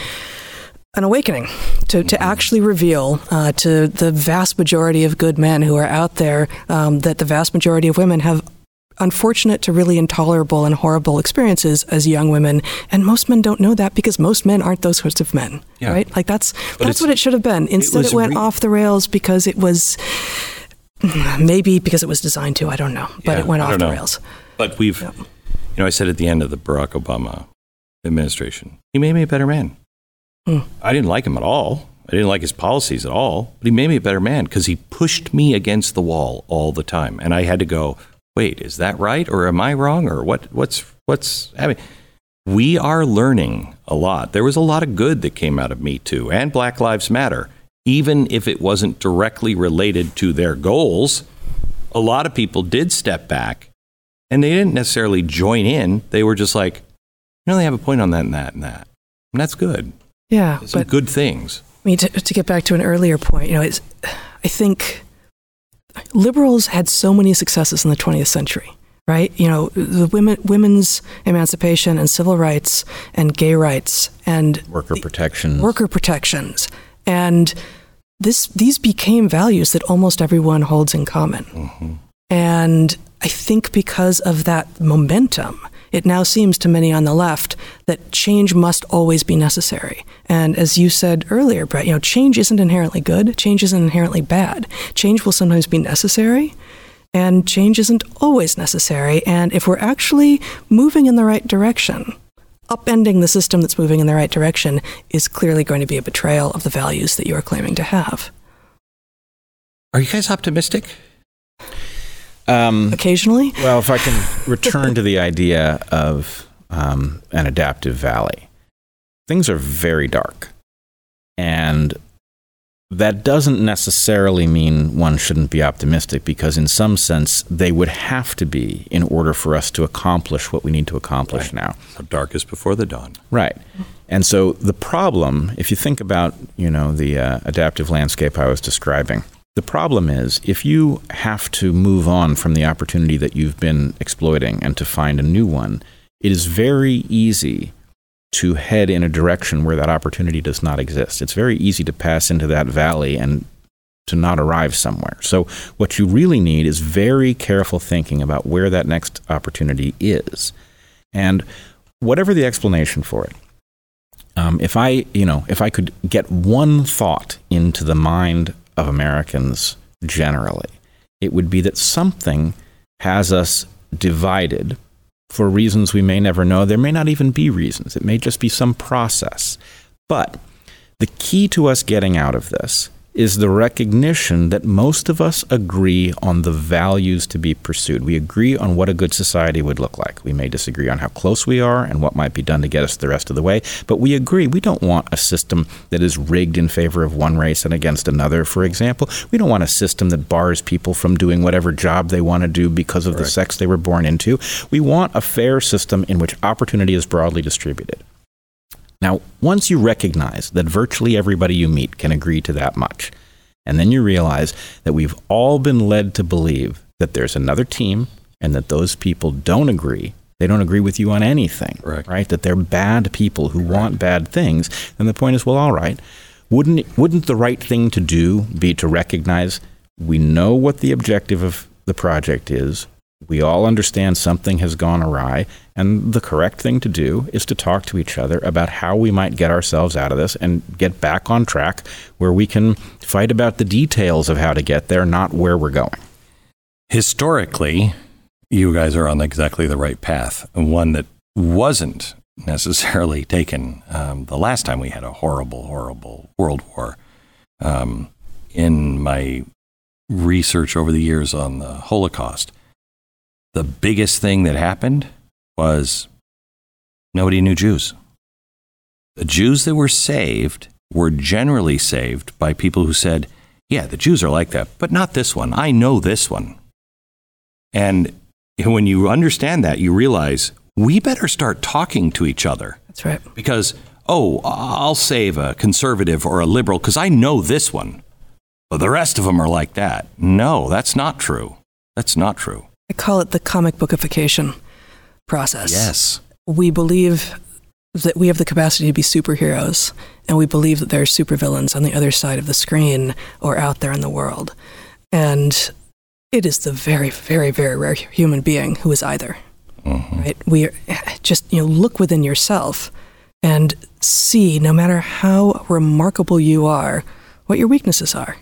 S3: an awakening, to, to actually reveal uh, to the vast majority of good men who are out there um, that the vast majority of women have unfortunate to really intolerable and horrible experiences as young women and most men don't know that because most men aren't those sorts of men
S1: Yeah.
S3: right like that's
S1: But
S3: that's what it should have been instead
S1: was
S3: it, went
S1: re-
S3: off the rails because it was maybe because it was designed to i don't know but
S1: Yeah,
S3: it went off the
S1: know.
S3: rails
S1: But we've, you know, I said at the end of the Barack Obama administration, he made me a better man.
S3: Hmm.
S1: I didn't like him at all. I didn't like his policies at all, but he made me a better man because he pushed me against the wall all the time, and I had to go. Wait, is that right, or am I wrong, or what? What's what's? I mean, we are learning a lot. There was a lot of good that came out of Me Too and Black Lives Matter, even if it wasn't directly related to their goals. A lot of people did step back and they didn't necessarily join in. They were just like, you know, they have a point on that and that and that. And that's good.
S3: Yeah
S1: Some
S3: but
S1: good things.
S3: I mean, to, to get back to an earlier point, you know, it's, I think liberals had so many successes in the 20th century, right? You know, the women, women's emancipation and civil rights and gay rights and
S2: Worker protections.
S3: worker protections. And this, these became values that almost everyone holds in common. Mm-hmm. And I think because of that momentum, it now seems to many on the left that change must always be necessary. And as you said earlier, Bret, you know, change isn't inherently good, change isn't inherently bad. Change will sometimes be necessary, and change isn't always necessary. And if we're actually moving in the right direction, upending the system that's moving in the right direction is clearly going to be a betrayal of the values that you are claiming to have.
S1: Are you guys optimistic?
S2: Um,
S3: Occasionally,
S2: Well, if I can return to the idea of um, an adaptive valley, things are very dark. And that doesn't necessarily mean one shouldn't be optimistic because, in some sense, they would have to be in order for us to accomplish what we need to accomplish
S1: Right.
S2: now.
S1: Dark is before the dawn.
S2: Right. And so the problem, if you think about, you know, the uh, adaptive landscape I was describing, the problem is if you have to move on from the opportunity that you've been exploiting and to find a new one, it is very easy to head in a direction where that opportunity does not exist. It's very easy to pass into that valley and to not arrive somewhere. So what you really need is very careful thinking about where that next opportunity is. And whatever the explanation for it, um, if I, you know, if I could get one thought into the mind of Americans generally, it would be that something has us divided for reasons we may never know. There may not even be reasons. It may just be some process. But the key to us getting out of this is the recognition that most of us agree on the values to be pursued. We agree on what a good society would look like. We may disagree on how close we are and what might be done to get us the rest of the way, but we agree we don't want a system that is rigged in favor of one race and against another, for example. We don't want a system that bars people from doing whatever job they want to do because of the sex they were born into. We want a fair system in which opportunity is broadly distributed. Now, once you recognize that virtually everybody you meet can agree to that much, and then you realize that we've all been led to believe that there's another team and that those people don't agree, they don't agree with you on anything,
S1: Correct.
S2: right? That they're bad people who want bad things, then the point is, well, all right, wouldn't wouldn't the right thing to do be to recognize we know what the objective of the project is. We all understand something has gone awry, and the correct thing to do is to talk to each other about how we might get ourselves out of this and get back on track where we can fight about the details of how to get there, not where we're going.
S1: Historically, you guys are on exactly the right path, one that wasn't necessarily taken um, the last time we had a horrible, horrible world war. Um, in my research over the years on the Holocaust, the biggest thing that happened was nobody knew Jews. The Jews that were saved were generally saved by people who said, Yeah, the Jews are like that, but not this one. I know this one. And when you understand that, you realize we better start talking to each other
S3: that's right.
S1: because, oh, I'll save a conservative or a liberal because I know this one. But the rest of them are like that. No, that's not true. That's not true.
S3: I call it the comic bookification process.
S1: Yes.
S3: We believe that we have the capacity to be superheroes, and we believe that there are supervillains on the other side of the screen or out there in the world. And it is the very, very, very rare human being who is either.
S1: Mm-hmm.
S3: Right? We are, just you know look within yourself and see, no matter how remarkable you are, what your weaknesses are.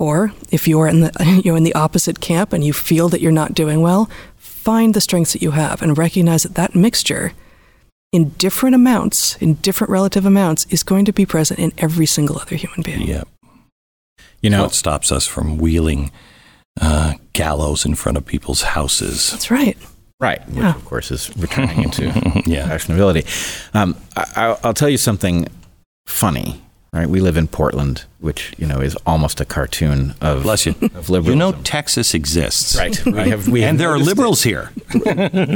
S3: Or if you're in the you're in the opposite camp and you feel that you're not doing well, find the strengths that you have and recognize that that mixture in different amounts, in different relative amounts, is going to be present in every single other human being.
S1: Yeah.
S2: You know,
S1: it stops us from wheeling uh, gallows in front of people's houses.
S3: That's right.
S2: Right, which
S3: Yeah.
S2: of course is returning into
S1: Yeah.
S2: fashionability. Um, I, I'll- I'll tell you something funny. Right, we live in Portland, which you know is almost a cartoon of
S1: Bless you.
S2: of liberalism.
S1: You know, Texas exists.
S2: right? We have, we have
S1: and there are liberals here.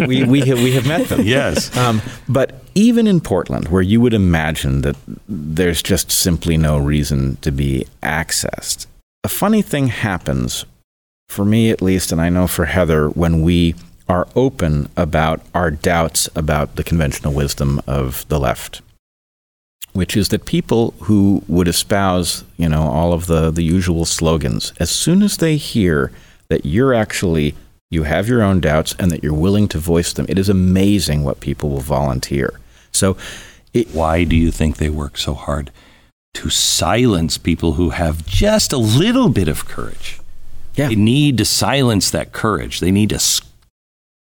S2: We we have, we have met them.
S1: Yes.
S2: Um, but even in Portland, where you would imagine that there's just simply no reason to be accessed, a funny thing happens, for me at least, and I know for Heather, when we are open about our doubts about the conventional wisdom of the left. Which is that people who would espouse, you know, all of the, the usual slogans, as soon as they hear that you're actually you have your own doubts and that you're willing to voice them. It is amazing what people will volunteer. So,
S1: Why do you think they work so hard to silence people who have just a little bit of courage?
S2: Yeah.
S1: They need to silence that courage. They need to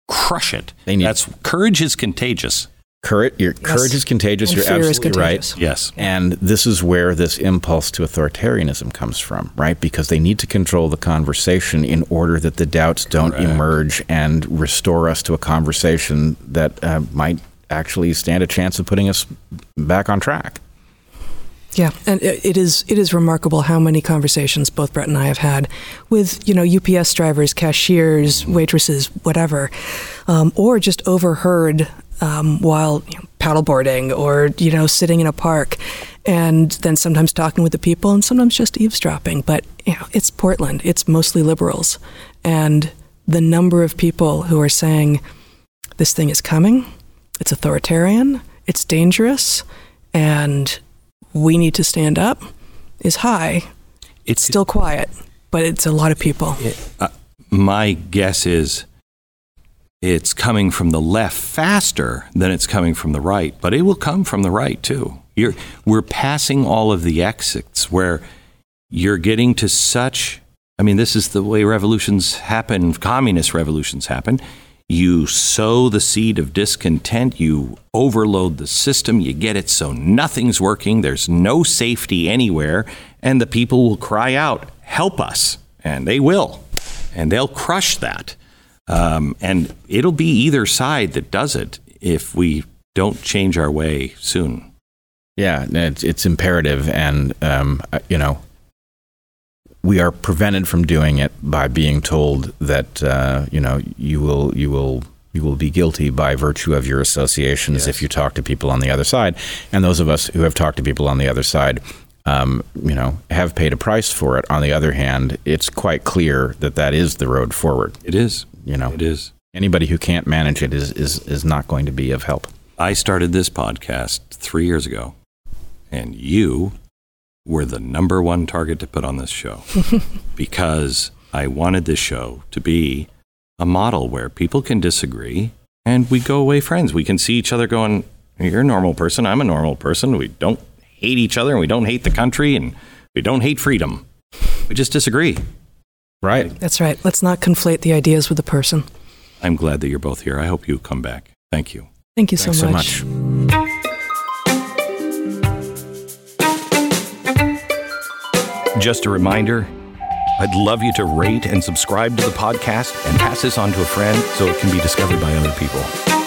S1: crush it.
S2: They need-
S1: That's courage is contagious.
S2: Courage, your courage is contagious.
S3: And
S2: you're
S3: fear is
S2: absolutely right.
S3: contagious.
S1: Yes.
S2: And this is where this impulse to authoritarianism comes from, right? Because they need to control the conversation in order that the doubts don't
S1: Correct.
S2: emerge and restore us to a conversation that uh, might actually stand a chance of putting us back on track.
S3: Yeah, and it it is it is remarkable how many conversations both Bret and I have had with you know UPS drivers, cashiers, waitresses, whatever, um, or just overheard um, while you know, paddleboarding or you know sitting in a park, and then sometimes talking with the people, and sometimes just eavesdropping. But you know, it's Portland; it's mostly liberals, and the number of people who are saying this thing is coming, it's authoritarian, it's dangerous, and we need to stand up is high. It's still quiet, but it's a lot of people.
S1: Uh, my guess is it's coming from the left faster than it's coming from the right, but it will come from the right too. You're, we're passing all of the exits where you're getting to such. I mean, this is the way revolutions happen, communist revolutions happen. You sow the seed of discontent, you overload the system, you get it so nothing's working, there's no safety anywhere, and the people will cry out, Help us! And they will. And they'll crush that. Um, and it'll be either side that does it if we don't change our way soon.
S2: Yeah, it's, it's imperative, and um, uh, you know, we are prevented from doing it by being told that uh, you know you will you will you will be guilty by virtue of your associations if you talk to people on the other side, and those of us who have talked to people on the other side. Um, you know, have paid a price for it. On the other hand, it's quite clear that that is the road forward.
S1: It is.
S2: You know,
S1: It is.
S2: anybody who can't manage it is is is not going to be of help.
S1: I started this podcast three years ago, and you were the number one target to put on this show because I wanted this show to be a model where people can disagree and we go away friends. We can see each other going, You're a normal person. I'm a normal person. We don't hate each other and we don't hate the country and we don't hate freedom. We just disagree.
S2: Right.
S3: That's right. Let's not conflate the ideas with the person.
S1: I'm glad that you're both here. I hope you come back. Thank you.
S3: Thank you so
S2: Thanks so
S3: much.
S2: much.
S1: Just a reminder I'd love you to rate and subscribe to the podcast and pass this on to a friend so it can be discovered by other people.